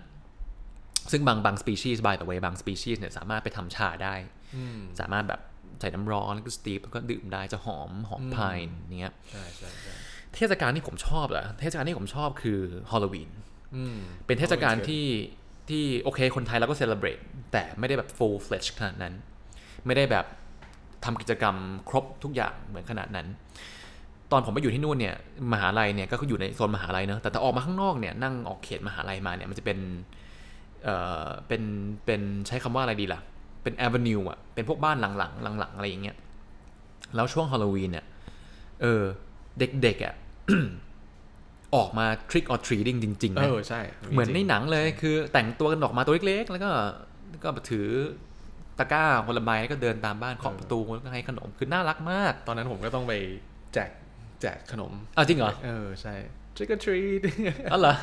ซึ่งบางบาง species by the way บางสปีชีส์เนี่ยสามารถไปทำชาได้อืมสามารถแบบใส่น้ำร้อนแล้วก็ steep แล้วก็ดื่มได้จะหอมหอม pine เนี้ยใช่ใช่ใช่เทศกาลที่ผมชอบเหรอเทศกาลที่ผมชอบคือฮอลล o วีนอืมเป็นเทศกาลที่ที่โอเคคนไทยเราก็ celebrate แต่ไม่ได้แบบ full fledged ขนาดนั้น ไม่ได้แบบ ทำกิจกรรมครบทุกอย่างเหมือนขนาดนั้น ตอนผมไปอยู่ที่นู่นเนี่ยมหาลัยเนี่ยก็คืออยู่ในโซนมหาลัยเนอะแต่ถ้าออกมาข้างนอกเนี่ยนั่งออกเขตมหาลัยมาเนี่ยมันจะเป็นเอ่อเป็นเป็นใช้คำว่าอะไรดีล่ะ เป็นแอ v e นิวอะเป็นพวกบ้านหลังๆหลังๆอะไรอย่างเงี้ยแล้วช่วงฮอลล o วีนเนี่ยเออเด็กๆอะออกมา trick or treating จริงๆเอนะอใช่ เหมือนในจริงหนังเลยคือแต่งตัวกันออกมาตัวเล็กๆ แล้วก็แล้วก็ถือ ตะกร้าคนละใบแล้วก็เดินตามบ้านเคาะประตูแล้วก็ให้ขนมคือน่ารักมาก ตอนนั้นผมก็ต้องไปแจกแจกขนมเอาจริงเหรอ เออใช่ trick or treat อ๋อเหรอ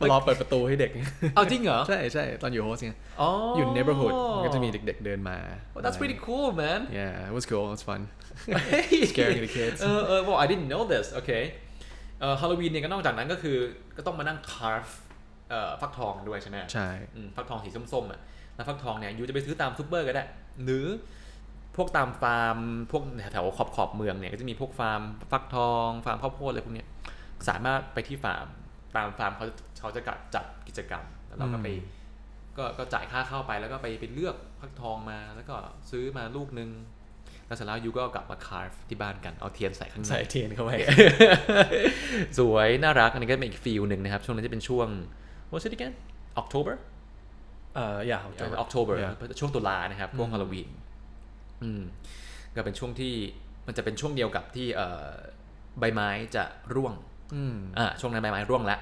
มารอเปิดประตูให้เด็ก เอาจริงเหรอ ใช่ใช่ตอนอยู่โฮสเนี่ยอ๋ออยู่ใน neighborhood ก็จะมีเด็กๆเดินมา Oh, that's pretty cool man yeah it was cool it was fun Hey. Scaring the kids เออเออ well I didn't know this okay เอ่อฮาโลวีนเนี่ยก็นอกจากนั้นก็คือก็ต้องมานั่ง carve เอ่อฟักทองด้วยใช่ไหมใช่อืมฟักทองสีส้มๆอะ แล้วฟักทองเนี่ย you จะไปซื้อตามซูเปอร์ก็ได้ หรือพวกตามฟาร์มพวกแถวขอบขอบๆเมืองเนี่ยก็จะมีพวกฟาร์มฟักทองฟาร์มข้าวโพดอะไรพวกเนี้ยสามารถไปที่ฟาร์มตามฟาร์มเขาเขาจะจัดกิจกรรมแล้วเราก็ไปก็ก็จ่ายค่าเข้าไปแล้วก็ไปไปเลือกฟักทองมาแล้วก็ซื้อมาลูกนึงแล้วเสร็จแล้ว you ก็เอากลับมา carve ที่บ้านกันเอาเทียนใส่ข้างในใส่เทียนเข้าไปสวยน่ารักอันนี้ก็เป็นอีกฟิลหนึ่งนะครับ ช่วงนั้นจะเป็นช่วง what's it again October เอ่อ yeah เออ October Yeah ช่วงตุลานะครับช่วงฮาโลวีนอืมก็เป็นช่วงที่มันจะเป็นช่วงเดียวกับที่เอ่อใบไม้จะร่วงอืมอ่าช่วงนั้นใบไม้ร่วงแล้ว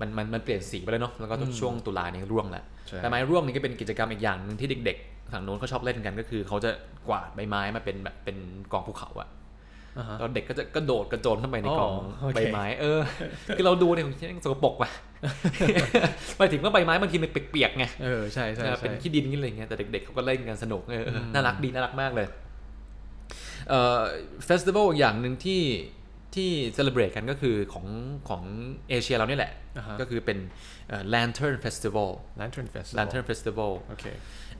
มันมันมันเปลี่ยนสีไปแล้วเนาะแล้วก็ช่วงตุลาเนี่ยร่วงแล้วใช่ใบไม้ร่วงนี่ก็เป็นกิจกรรมอีกอย่างหนึ่งที่เด็กๆฝั่งโน้นเขาชอบเล่นกันก็คือเขาจะกวาดใบไม้มาเป็นแบบเป็นกองภูเขาอะ อ่าฮะแล้วเด็กก็จะกระโดดกระโจนเข้าไปในกองอ๋อโอเคใบไม้เออคือเราดูเนี่ยมันสกปรกว่ะหมายถึงว่าใบไม้บางทีมันเปียกๆไงเออใช่ใช่เออใช่เป็นขี้ดินกันอะไรเงี้ยแต่เด็กๆเขาก็เล่นกันสนุกเออเออน่ารักดีน่ารักมากเลยเอ่อเฟสติวัลอย่างหนึ่งที่ที่เซเลบรตกันก็คือของของเอเชียเราเนี่ยแหละอ่าฮะก็คือเป็นเอ่อ Lantern Festival Lantern Festival Lantern Festival โอเค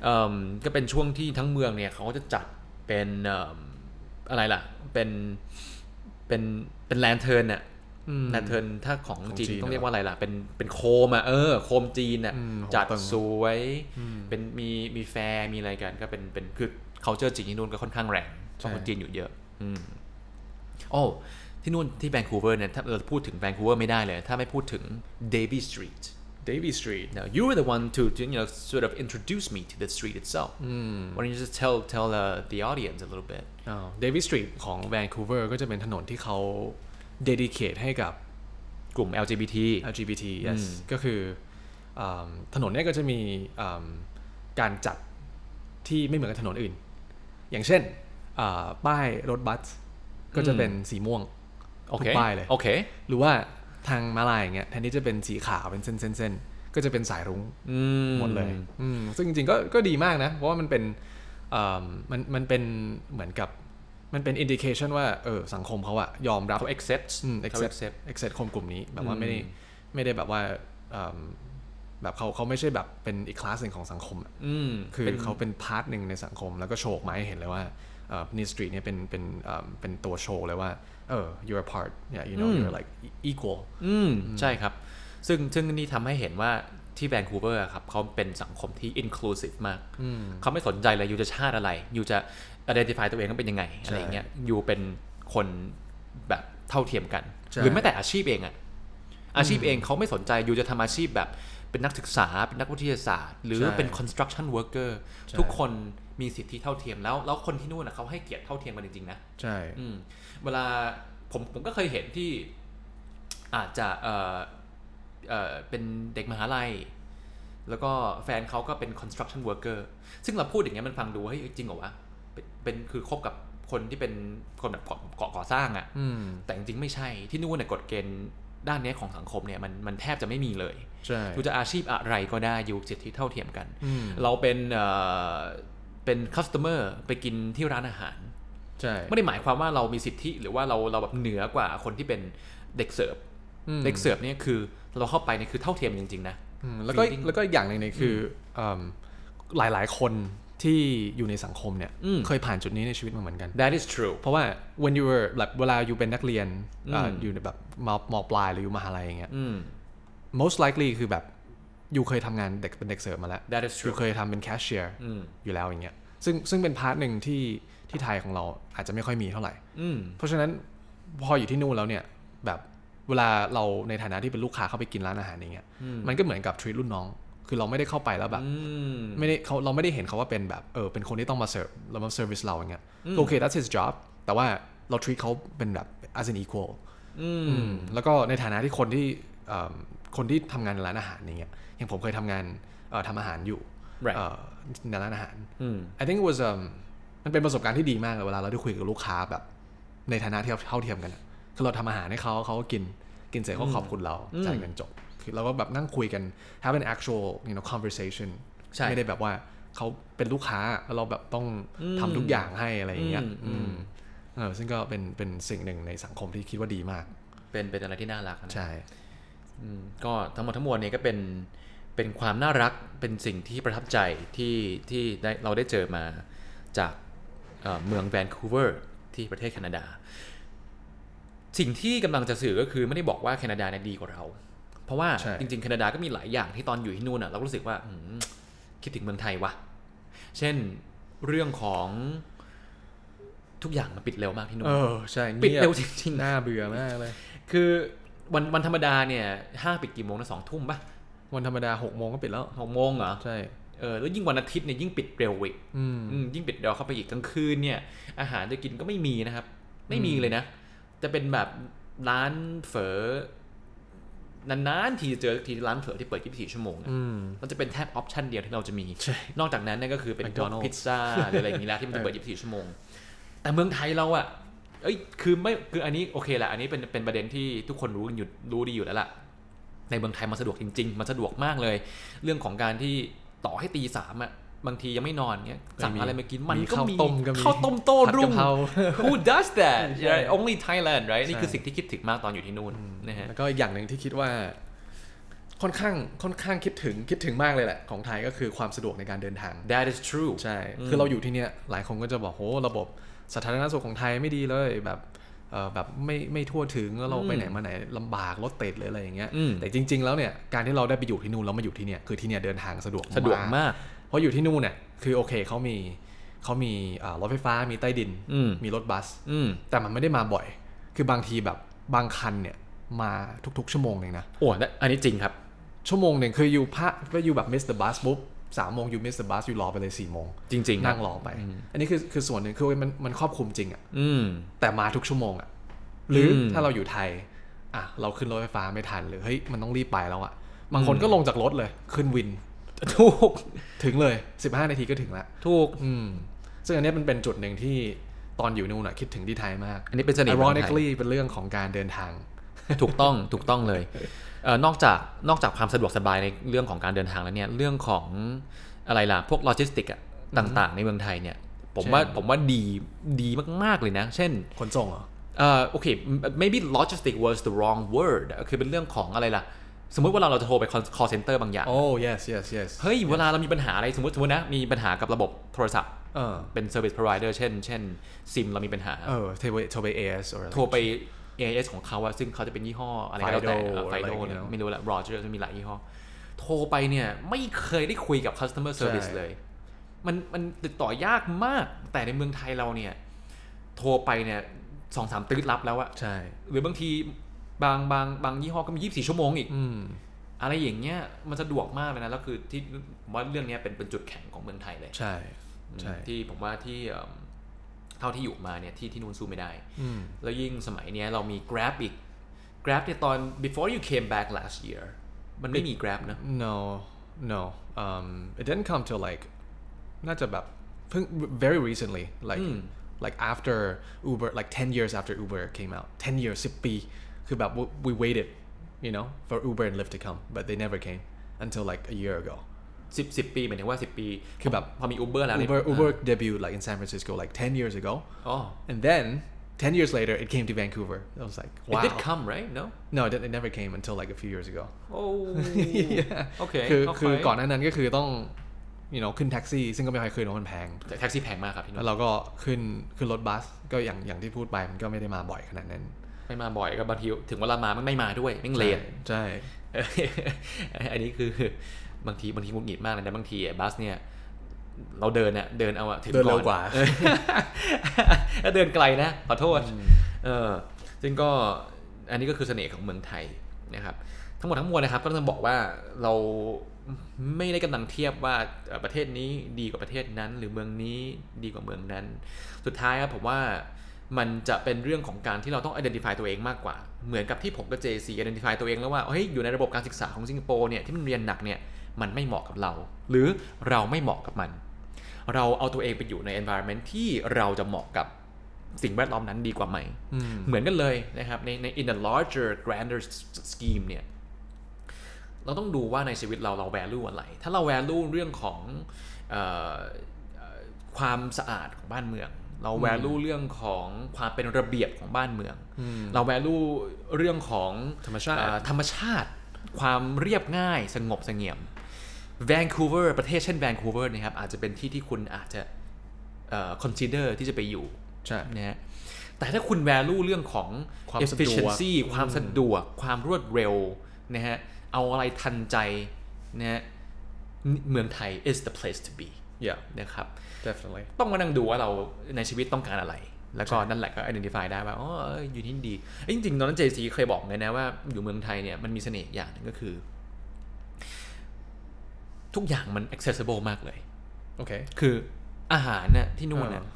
เอิ่มก็เป็นช่วงที่ทั้งเมืองเนี่ยเขาจะจัดเป็นเอิ่มอะไรล่ะ เป็นเป็นเป็น lantern อะอืม lantern ถ้าของของจีนจีนต้องเรียกเหรอว่าอะไรล่ะ เป็นเป็นโคมอะเออโคมจีนอะอืมจัดโหเติงสวยอืมเป็นมีมีแฟร์มีอะไรกันก็เป็นเป็นคือ culture จีนที่นู่นก็ค่อนข้างแรงเพราะคนใช่จีนอยู่เยอะอืมโอ้ที่นู่นที่แวนคูเวอร์เนี่ยถ้าเราพูดถึงแวนคูเวอร์ไม่ได้เลย ถ้าไม่พูดถึง Davy Street Davy Street Now you were the one to, to you know sort of introduce me to the street itself. Why don't you just tell tell uh, the audience a little bit? อ้าว Davy Street ของ Vancouver ก็จะเป็นถนนที่เขา dedicate ให้กับกลุ่ม LGBT LGBT อื yes มก็คืออ่าถนนเนี้ยก็จะมีอ่าการจัดที่ไม่เหมือนกับถนนอื่น อย่างเช่นอ่าป้ายรถบัสก็จะเป็นสีม่วงโอเค ทุกป้ายเลย โอเค หรือว่า ทางม้าลายอย่างเงี้ยแทนที่จะเป็นสีขาวเป็นเส้นเส้นเส้นก็จะเป็นสายรุ้งอืมหมดเลยอืมซึ่งจริงๆก็ก็ดีมากนะ เพราะว่ามันเป็นอ่ามันมันเป็นเหมือนกับมันเป็น indication ว่าเออสังคมเขาอะยอมรับเขา accept อืมเขา accept accept accept คนกลุ่มนี้แบบว่าอืมไม่ได้ไม่ได้แบบว่าอืมแบบเขาเขาไม่ใช่แบบเป็นอีกคลาสหนึ่งของสังคมอะอืมคือเป็นเขาเป็น part หนึ่งในสังคม แล้วก็โชว์ออกมาให้เห็นเลยว่านี่ street เนี่ยเป็นเป็นอ่าเป็นตัวโชว์เลยว่า เออ you're a part yeah you know อืม you're like equal อืมใช่ครับ ซึ่งซึ่งนี่ทำให้เห็นว่าที่แวนคูเวอร์ครับเขาเป็นสังคมที่ inclusive มากอืมเขาไม่สนใจเลย you จะชาติอะไร you จะ identify ตัวเองว่าเป็นยังไง อะไรอย่างเงี้ย you เป็นคนแบบเท่าเทียมกันใช่หรือแม้แต่อาชีพเองอะอาชีพเองเขาไม่สนใจ you จะทำอาชีพแบบเป็นนักศึกษา เป็นนักวิทยาศาสตร์ หรือใช่เป็น construction worker ใช่ทุกคน มีสิทธิเท่าเทียมแล้วแล้วคนที่นู่นนะเขาให้เกียรติเท่าเทียมกันจริงๆนะใช่อืมเวลาผมผมก็เคยเห็นที่อาจจะเออเออเป็นเด็กมหาลัย แล้วก็แฟนเขาก็เป็น construction worker ซึ่งเราพูดอย่างเงี้ยมันฟังดูเฮ้ยจริงเหรอวะเป็นเป็นคือคบกับคนที่เป็นคนแบบก่อก่อก่อสร้างอะ่ะอืมแต่จริงๆไม่ใช่ที่นู่นเนี่ยกฎเกณฑ์ด้านเนี้ยของสังคมเนี่ยมันมันแทบจะไม่มีเลยใช่คุณจะอาชีพอะไรก็ได้อยู่สิทธิเท่าเทียมกันอืมเราเป็น เอ่อเป็น customer ไปกินที่ร้านอาหารใช่ไม่ได้หมายความว่าเรามีสิทธิหรือว่าเราเราแบบเหนือกว่าคนที่เป็นเด็กเสิร์ฟอืมเด็กเสิร์ฟเนี่ยคือเราเข้าไปเนี่ยคือเท่าเทียมจริงๆนะอืมแล้วก็ feeling แล้วก็อีกอย่างหนึ่งเนี่ยคืออหลายหลายๆคนที่อยู่ในสังคมเนี่ยอืมเคยผ่านจุดนี้ในชีวิตมาเหมือนกัน that is true เพราะว่า when you were แบบเวลาอยู่เป็นนักเรียนอ่าอยู่ในแบบม.ปลายหรืออยู่มหาลัยอย่างเงี้ยอืม most likely คือแบบ อยู่เคยทำงานเด็กเป็นเด็กเสิร์ฟมาแล้ว that is อยู่ true เคยทำเป็นแคชเชียร์อืมอยู่แล้วอย่างเงี้ยซึ่งซึ่งเป็น part หนึ่งที่ที่ไทยของเราอาจจะไม่ค่อยมีเท่าไหร่อืมเพราะฉะนั้นพออยู่ที่นู่นแล้วเนี่ยแบบเวลาเราในฐานะที่เป็นลูกค้าเข้าไปกินร้านอาหารอย่างเงี้ยมันก็เหมือนกับ treat รุ่นน้อง คือเราไม่ได้เข้าไปแล้วแบบอืมไม่ได้เขาเราไม่ได้เห็นเขาว่าเป็นแบบเออเป็นคนที่ต้องมาเสิร์ฟเรามา service เราอย่างเงี้ยก็โอเค that's his job แต่ว่าเรา treat เขาเป็นแบบ as an equal อืมอืมแล้วก็ในฐานะที่คนที่เอิ่มคนที่ทำงานในร้านอาหารอย่างเงี้ย อย่างผมเคยทำงานเอ่อทำอาหารอยู่ Right เอ่อในร้านอาหารอืม I think it was um มันเป็นประสบการณ์ที่ดีมากเลยเวลาเราได้คุยกับลูกค้าแบบ ในฐานะที่เท่าเทียมกันอะคือเราทำอาหารให้เขาเขาก็กินกินเสร็จเขาขอบคุณเราจ่ายเงินจบคือเราก็แบบนั่งคุยกัน have an actual you know conversation ใช่ไม่ได้แบบว่าเขาเป็นลูกค้าแล้วเราแบบต้องทำทุกอย่างให้อะไรอย่างเงี้ยอืมอืมอืมเออซึ่งก็เป็นเป็นสิ่งหนึ่งในสังคมที่คิดว่าดีมาก เป็นเป็นอะไรที่น่ารักนะใช่อืมก็ทั้งหมดทั้งมวลเนี่ยก็เป็น เป็นความน่ารักเป็นสิ่งที่ประทับใจที่ที่ได้เราได้เจอมาจากเอ่อเมืองแวนคูเวอร์ที่ประเทศแคนาดา สิ่งที่กำลังจะสื่อก็คือไม่ได้บอกว่าแคนาดาเนี่ยดีกว่าเรา เพราะว่าใช่จริงๆแคนาดาก็มีหลายอย่างที่ตอนอยู่ที่นู่นอะเราก็รู้สึกว่าอืมคิดถึงเมืองไทยว่ะ เช่นเรื่องของทุกอย่างมันปิดเร็วมากที่นู่นเออใช่ปิดงียบเร็วจริงๆ น่าเบื่อมากเลย คือวันวันธรรมดาเนี่ยห้างปิดกี่โมงนะสองทุ่มปะ วันธรรมดาหกโมงก็ปิดแล้วหกโมงเหรอใช่เออแล้วยิ่งวันอาทิตย์เนี่ยยิ่งปิดเร็วอีกอืมอืมยิ่งปิดเร็วเข้าไปอีกกลางคืนเนี่ย อาหารจะกินก็ไม่มีนะครับ ไม่มีเลยนะ จะเป็นแบบร้านเฝอนานๆทีจะเจอทีร้านเฝอที่เปิด 24 ชั่วโมงอะอืมมันจะเป็นแทบออปชันเดียวที่เราจะมีใช่นอกจากนั้นเนี่ยก็คือเป็นพวก McDonald's พิซซ่าหรืออะไรอย่างนี้แล้วที่มันจะเปิด 24 ชั่วโมง แต่เมืองไทยเราอะเอ้ยคือไม่คืออันนี้โอเคแหละอันนี้เป็นเป็นประเด็นที่ทุกคนรู้กันอยู่รู้ดีอยู่แล้วล่ะ ในเมืองไทยมันสะดวกจริง ๆ มันสะดวกมากเลย เรื่องของการที่ต่อให้ตีสามอะบางทียังไม่นอนเงี้ยสั่งอะไรมากินมันมีก็ข้าวมีต้มก็มีข้าวต้มโต้ผัดรุ่กะงเพรา Who does that ใช่ right? only Thailand right นี่คือใช่สิ่งที่คิดถึงมากตอนอยู่ที่นู่นนะฮะแล้วก็อีกอย่างหนึ่งที่คิดว่า ค่อนข้างค่อนข้างคิดถึงคิดถึงมากเลยแหละ ของไทยก็คือความสะดวกในการเดินทาง that is true ใช่ คือเราอยู่ที่เนี้ยหลายคนก็จะบอกโหระบบสาธารณสุขของไทยไม่ดีเลยแบบเออ แบบไม่ไม่ทั่วถึงแล้วเราไปไหนมาไหนลำบากรถติดหรืออะไรอย่างเงี้ยอืมแต่จริง ๆ แล้วเนี่ยการที่เราได้ไปอยู่ที่นู่นแล้วมาอยู่ที่เนี่ยคือที่เนี่ยเดินทางสะดวกสะดวกมาก เพราะอยู่ที่นู่นเนี่ยคือโอเคเขามีเขามีอ่ารถไฟฟ้ามีใต้ดินอืมมีรถบัสอืมแต่มันไม่ได้มาบ่อย คือบางทีแบบบางคันเนี่ยมาทุกๆ ชั่วโมงหนึ่งนะโอ้อันนี้จริงครับ ชั่วโมงหนึ่งคืออยู่พระก็อยู่แบบ miss the bus ปุ๊บ สามโมงอยู่ miss the bus อยู่รอไปเลยสี่โมงจริง ๆ นั่งรอไป อันนี้คือคือส่วนหนึ่งคือมันมันครอบคลุมจริงอะอืมแต่มาทุกชั่วโมงอะหรืออมถ้าเราอยู่ไทยอะเราขึ้นรถไฟฟ้าไม่ทันหรือเฮ้ยมันต้องรีบไปแล้วอะบางคนก็ลงจากรถเลย ขึ้นวิน ถูก ถึงเลย 15 นาทีก็ถึงแล้วถูก อืม ซึ่งอันเนี้ยมันเป็นจุดหนึ่งที่ตอนอยู่นู่นอะคิดถึงที่ไทยมาก อันนี้เป็นเสน่ห์ของไทย ironically เป็นเรื่องของการเดินทาง ถูกต้องถูกต้องเลยเอ่อ นอกจากนอกจากความสะดวกสบายในเรื่องของการเดินทางแล้วเนี่ยเรื่องของอะไรล่ะพวกโลจิสติกอะต่างๆ ในเมืองไทยเนี่ยผมเช่นว่าผมว่าดีดีมาก ๆ เลยนะ เช่นขนส่งเหรอเอ่อโอเค maybe logistic was the wrong word คือเป็นเรื่องของอะไรล่ะ สมมุติเวลาเราจะโทรไป call call center บางอย่าง oh yes yes yes เฮ้ย เวลาเรามีปัญหาอะไรสมมติสมมตินะ มีปัญหากับระบบโทรศัพท์เออเป็น service provider เช่น เช่นซิมเรามีปัญหาเออโทรไปโทรไป AS หรืออะไรโทรไป AIS ของเขาอะซึ่งเขาจะเป็นยี่ห้ออะไรก็แล้วแต่ Fido ไฟโดอะไรอย่างเงี้ยไม่รู้แหละ Roger จะมีหลายยี่ห้อ โทรไปเนี่ย ไม่เคยได้คุยกับ customer service ใช่เลย มันมันติดต่อยากมากแต่ในเมืองไทยเราเนี่ย โทรไปเนี่ยสองสามตื้อรับแล้วอะใช่ หรือบางทีบางบางบางยี่ห้อก็มี24ชั่วโมงอีกอืมอะไรอย่างเงี้ยมันสะดวกมากเลยนะแล้วคือที่ผมว่าเรื่องเนี้ยเป็นเป็นจุดแข็งของเมืองไทยเลย ใช่ใช่ที่ผมว่าที่ เอิ่มเท่าที่อยู่มาเนี่ยที่ที่นู่นสู้ไม่ได้ อืม แล้วยิ่งสมัยเนี้ยเรามี Grab อีก Grab เนี่ยตอน before you came back last year มันไม่มี Grab นะ no no um it didn't come till like น่าจะแบบเพิ่ง very recently like อืม like after Uber like 10 years after Uber came out 10 years 10 ปี คือแบบ we- we waited you know for Uber and Lyft to come but they never came until like a year ago สิบสิบปีหมายถึงว่าสิบปี คือแบบพอมี Uber แล้วเนี่ย Uber Uber debuted like in San Francisco like 10 years ago อ๋อ and then 10 years later it came to Vancouver I was like It wow did come right no no it, it never came until like a few years ago oh yeah โอเคคือโอเคคือก่อนหน้านั้นก็คือต้อง you know ขึ้นแท็กซี่ซึ่งก็ไม่ค่อยเคยเพราะมันแพงแต่แท็กซี่แพงมากครับพี่นุ่แล้วนเราก็ขึ้นขึ้นรถบัสก็อย่างอย่างที่พูดไปมันก็ไม่ได้มาบ่อยขนาดนั้นไม่มาบ่อยก็บางทีถึงเวลามามันไม่มาด้วยไม่งเลทใช่เอออันนี้คือ บางทีบางทีหงุดหงิดมากเลยนะบางทีไอ้บัสเนี่ยเราเดินเนี่ยเดินเอาอะถึงเดินก่เร็อวนกว่าเออแล้วเดินไกลนะขอโทษเออซึ่งก็อันนี้ก็คือเสน่ห์ของเมืองไทยนะครับ ทั้งหมดทั้งมวลนะครับ ก็ต้องบอกว่าเราไม่ได้กำลังเทียบว่าเอ่อประเทศนี้ดีกว่าประเทศนั้น หรือเมืองนี้ดีกว่าเมืองนั้น สุดท้ายครับผมว่ามันจะเป็นเรื่องของการที่เราต้อง identify ตัวเองมากกว่า เหมือนกับที่ผมกับ JC identify ตัวเองแล้วว่าเฮ้ยอยู่ในระบบการศึกษาของสิงคโปร์เนี่ยที่มันเรียนหนักเนี่ย มันไม่เหมาะกับเรา หรือเราไม่เหมาะกับมัน เราเอาตัวเองไปอยู่ใน environment ที่เราจะเหมาะกับสิ่งแวดล้อมนั้นดีกว่าไหมอืมเหมือนกันเลยนะครับในใน in the larger grander scheme เนี่ยเราต้องดูว่าในชีวิตเราเรา value อะไร ถ้าเรา value เรื่องของเออเอ่อความสะอาดของบ้านเมือง เรา value เรื่องของความเป็นระเบียบของบ้านเมือง เรา value เรื่องของธรรมชาติเอ่อธรรมชาติ ความเรียบง่ายสงบเสงี่ยม แวนคูเวอร์ประเทศเช่นแวนคูเวอร์นะครับอาจจะเป็นที่ที่คุณอาจจะเอ่อ consider ที่จะไปอยู่ใช่นะฮะแต่ถ้าคุณ value เรื่องของความสะดวก efficiency ความสะดวก ความรวดเร็วนะฮะเอาอะไรทันใจนะฮะเมืองไทย is the place to be yeah นะครับ definitely ต้องมานั่งดูว่าเราในชีวิตต้องการอะไร แล้วก็นั่นแหละก็ identify ได้ว่า อ๋อเอออยู่ที่นี่ดีเอ้ยจริงๆตอนนั้น JC เคยบอกเลยนะว่า อยู่เมืองไทยเนี่ย มันมีเสน่ห์อย่างหนึ่งก็คือ ทุกอย่างมัน accessible มากเลย โอเค คืออาหารเนี่ยที่นู่นเนี่ยเออ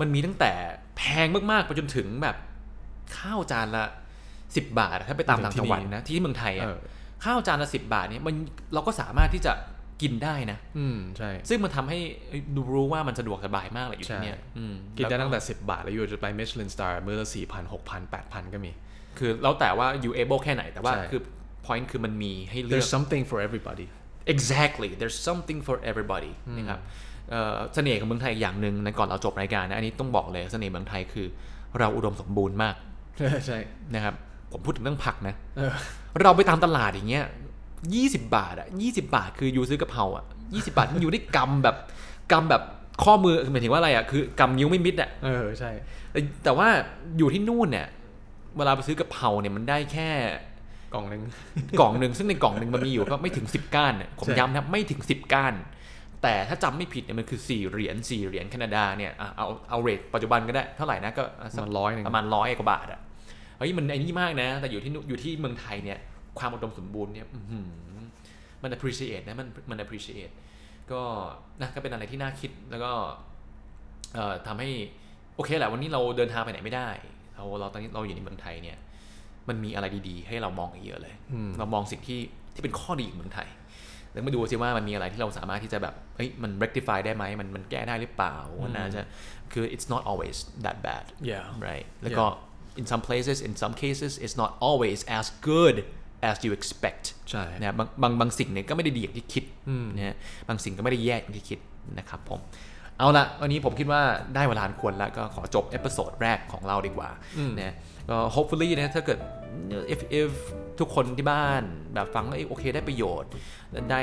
มันมีตั้งแต่แพงมากๆไปจนถึงแบบข้าวจานละสิบบาทอะถ้าไปตามต่างจังหวัดนะที่เมืองไทยเออะอข้าวจานละสิบบาทเนี่ยมันเราก็สามารถที่จะกินได้นะ อืมใช่ ซึ่งมันทำให้ดูรู้ว่ามันสะดวกสบายมากเลยอยู่ที่เนี่ยใช่อืมกินได้ล้วตั้งแต่ 10 บาท แล้วอยู่จะไปมิชลินสตาร์มื้อละสี่พันหกพันแปดพันก็มี คือแล้วแต่ว่า you able แค่ไหนแต่ว่าใช่คือ point คือมันมีให้เลือก there's something for everybody exactly there's something for everybody นะครับเอ่อเสน่ห์ของเมืองไทยอย่างหนึ่งในก่อนเราจบรายการนะอันนี้ต้องบอกเลยเสน่ห์เมืองไทยคือ เราอุดมสมบูรณ์มากใช่นะครับผมพูดถึงเรื่องผักนะเออเราไปตามตลาดอย่างเงี้ยยี่สิบาทอะยี่สิบาทคือยูซื้อกะเพราอะยี่สิบาทอยู่ได้กำแบบกำแบบข้อมือหมายถึงว่าอะไรอะคือกำนิ้วไม่มิดอะเออใช่แต่แต่ว่าอยู่ที่นู่นเนี่ยเวลาไปซื้อกะเพราเนี่ยมันได้แค่ กล่องหนึงกล่องหนึ่งซึ่งในกล่องหนึ่งมันมีอยู่ก็ไม่ถึง 10 ก้านเนี่ยผมใช่ย้ำนะครับไม่ถึง 10 ก้าน แต่ถ้าจำไม่ผิดเนี่ยมันคือ 4 เหรียญ4เหรียญแคนาดาเนี่ยอะเอาเอาเรทปัจจุบันก็ได้เท่าไหร่นะก็อะปสัระกมาณร้อยหนึ่งประมาณร้อยกว่าบาทอะเฮ้ยมันไอ้นี่มากนะ แต่อยู่ที่นู่นอยู่ที่เมืองไทยเนี่ยความอุดมสมบูรณ์เนี่ยอื้อหือมัน appreciate นะมันมัน appreciate ก็นะก็เป็นอะไรที่น่าคิดแล้วก็เอ่อทำให้โอเคแหละวันนี้เราเดินทางไปไหนไม่ได้เราเราตอนนี้เราอยู่ในเมืองไทยเนี่ย มันมีอะไรดีๆ ให้เรามองอีกเยอะเลยอืมเรามองสิ่งที่ที่เป็นข้อดีของเมืองไทย แล้วมาดูซิว่ามันมีอะไรที่เราสามารถที่จะแบบเฮ้ยมัน rectify ได้ไหมมันมันแก้ได้หรือเปล่ามันน่าจะคือ it's not always that bad yeah right แล้วก็ in some places in some cases it's not always as good as you expect ใช่นะบางบางบางสิ่งเนี่ยก็ไม่ได้ดีอย่างที่คิดนะฮะบางสิ่งก็ไม่ได้แย่อย่างที่คิดนะครับผมเอาละวันนี้ผมคิดว่าได้เวลาอันควรแล้วก็ขอจบ episode แรกของเราดีกว่านะ ก็ hopefully นะถ้าเกิด if if ทุกคนที่บ้านแบบฟังแล้วเอ้ยโอเคได้ประโยชน์ ได้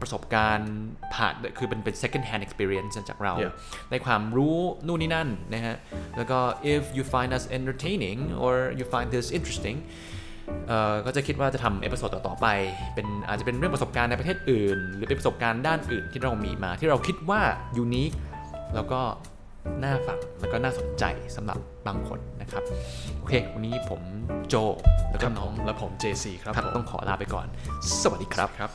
ประสบการณ์ผ่านคือเป็นเป็น second hand experience จากเรา Yeah. ได้ความรู้นู่นนี่นั่นนะฮะ แล้วก็ if you find us entertaining or you find this interesting เอ่อก็จะคิดว่าจะทำ episode ต่อ ๆ ไป เป็นอาจจะเป็นเรื่องประสบการณ์ในประเทศอื่น หรือเป็นประสบการณ์ด้านอื่นที่เรามีมา ที่เราคิดว่า unique แล้วก็ น่าฟังแล้วก็น่าสนใจสำหรับบางคนนะครับ โอเค วันนี้ผมโจ แล้วคก็รับน้องและผม JC ครับครับผมต้องขอลาไปก่อน สวัสดีครับครับ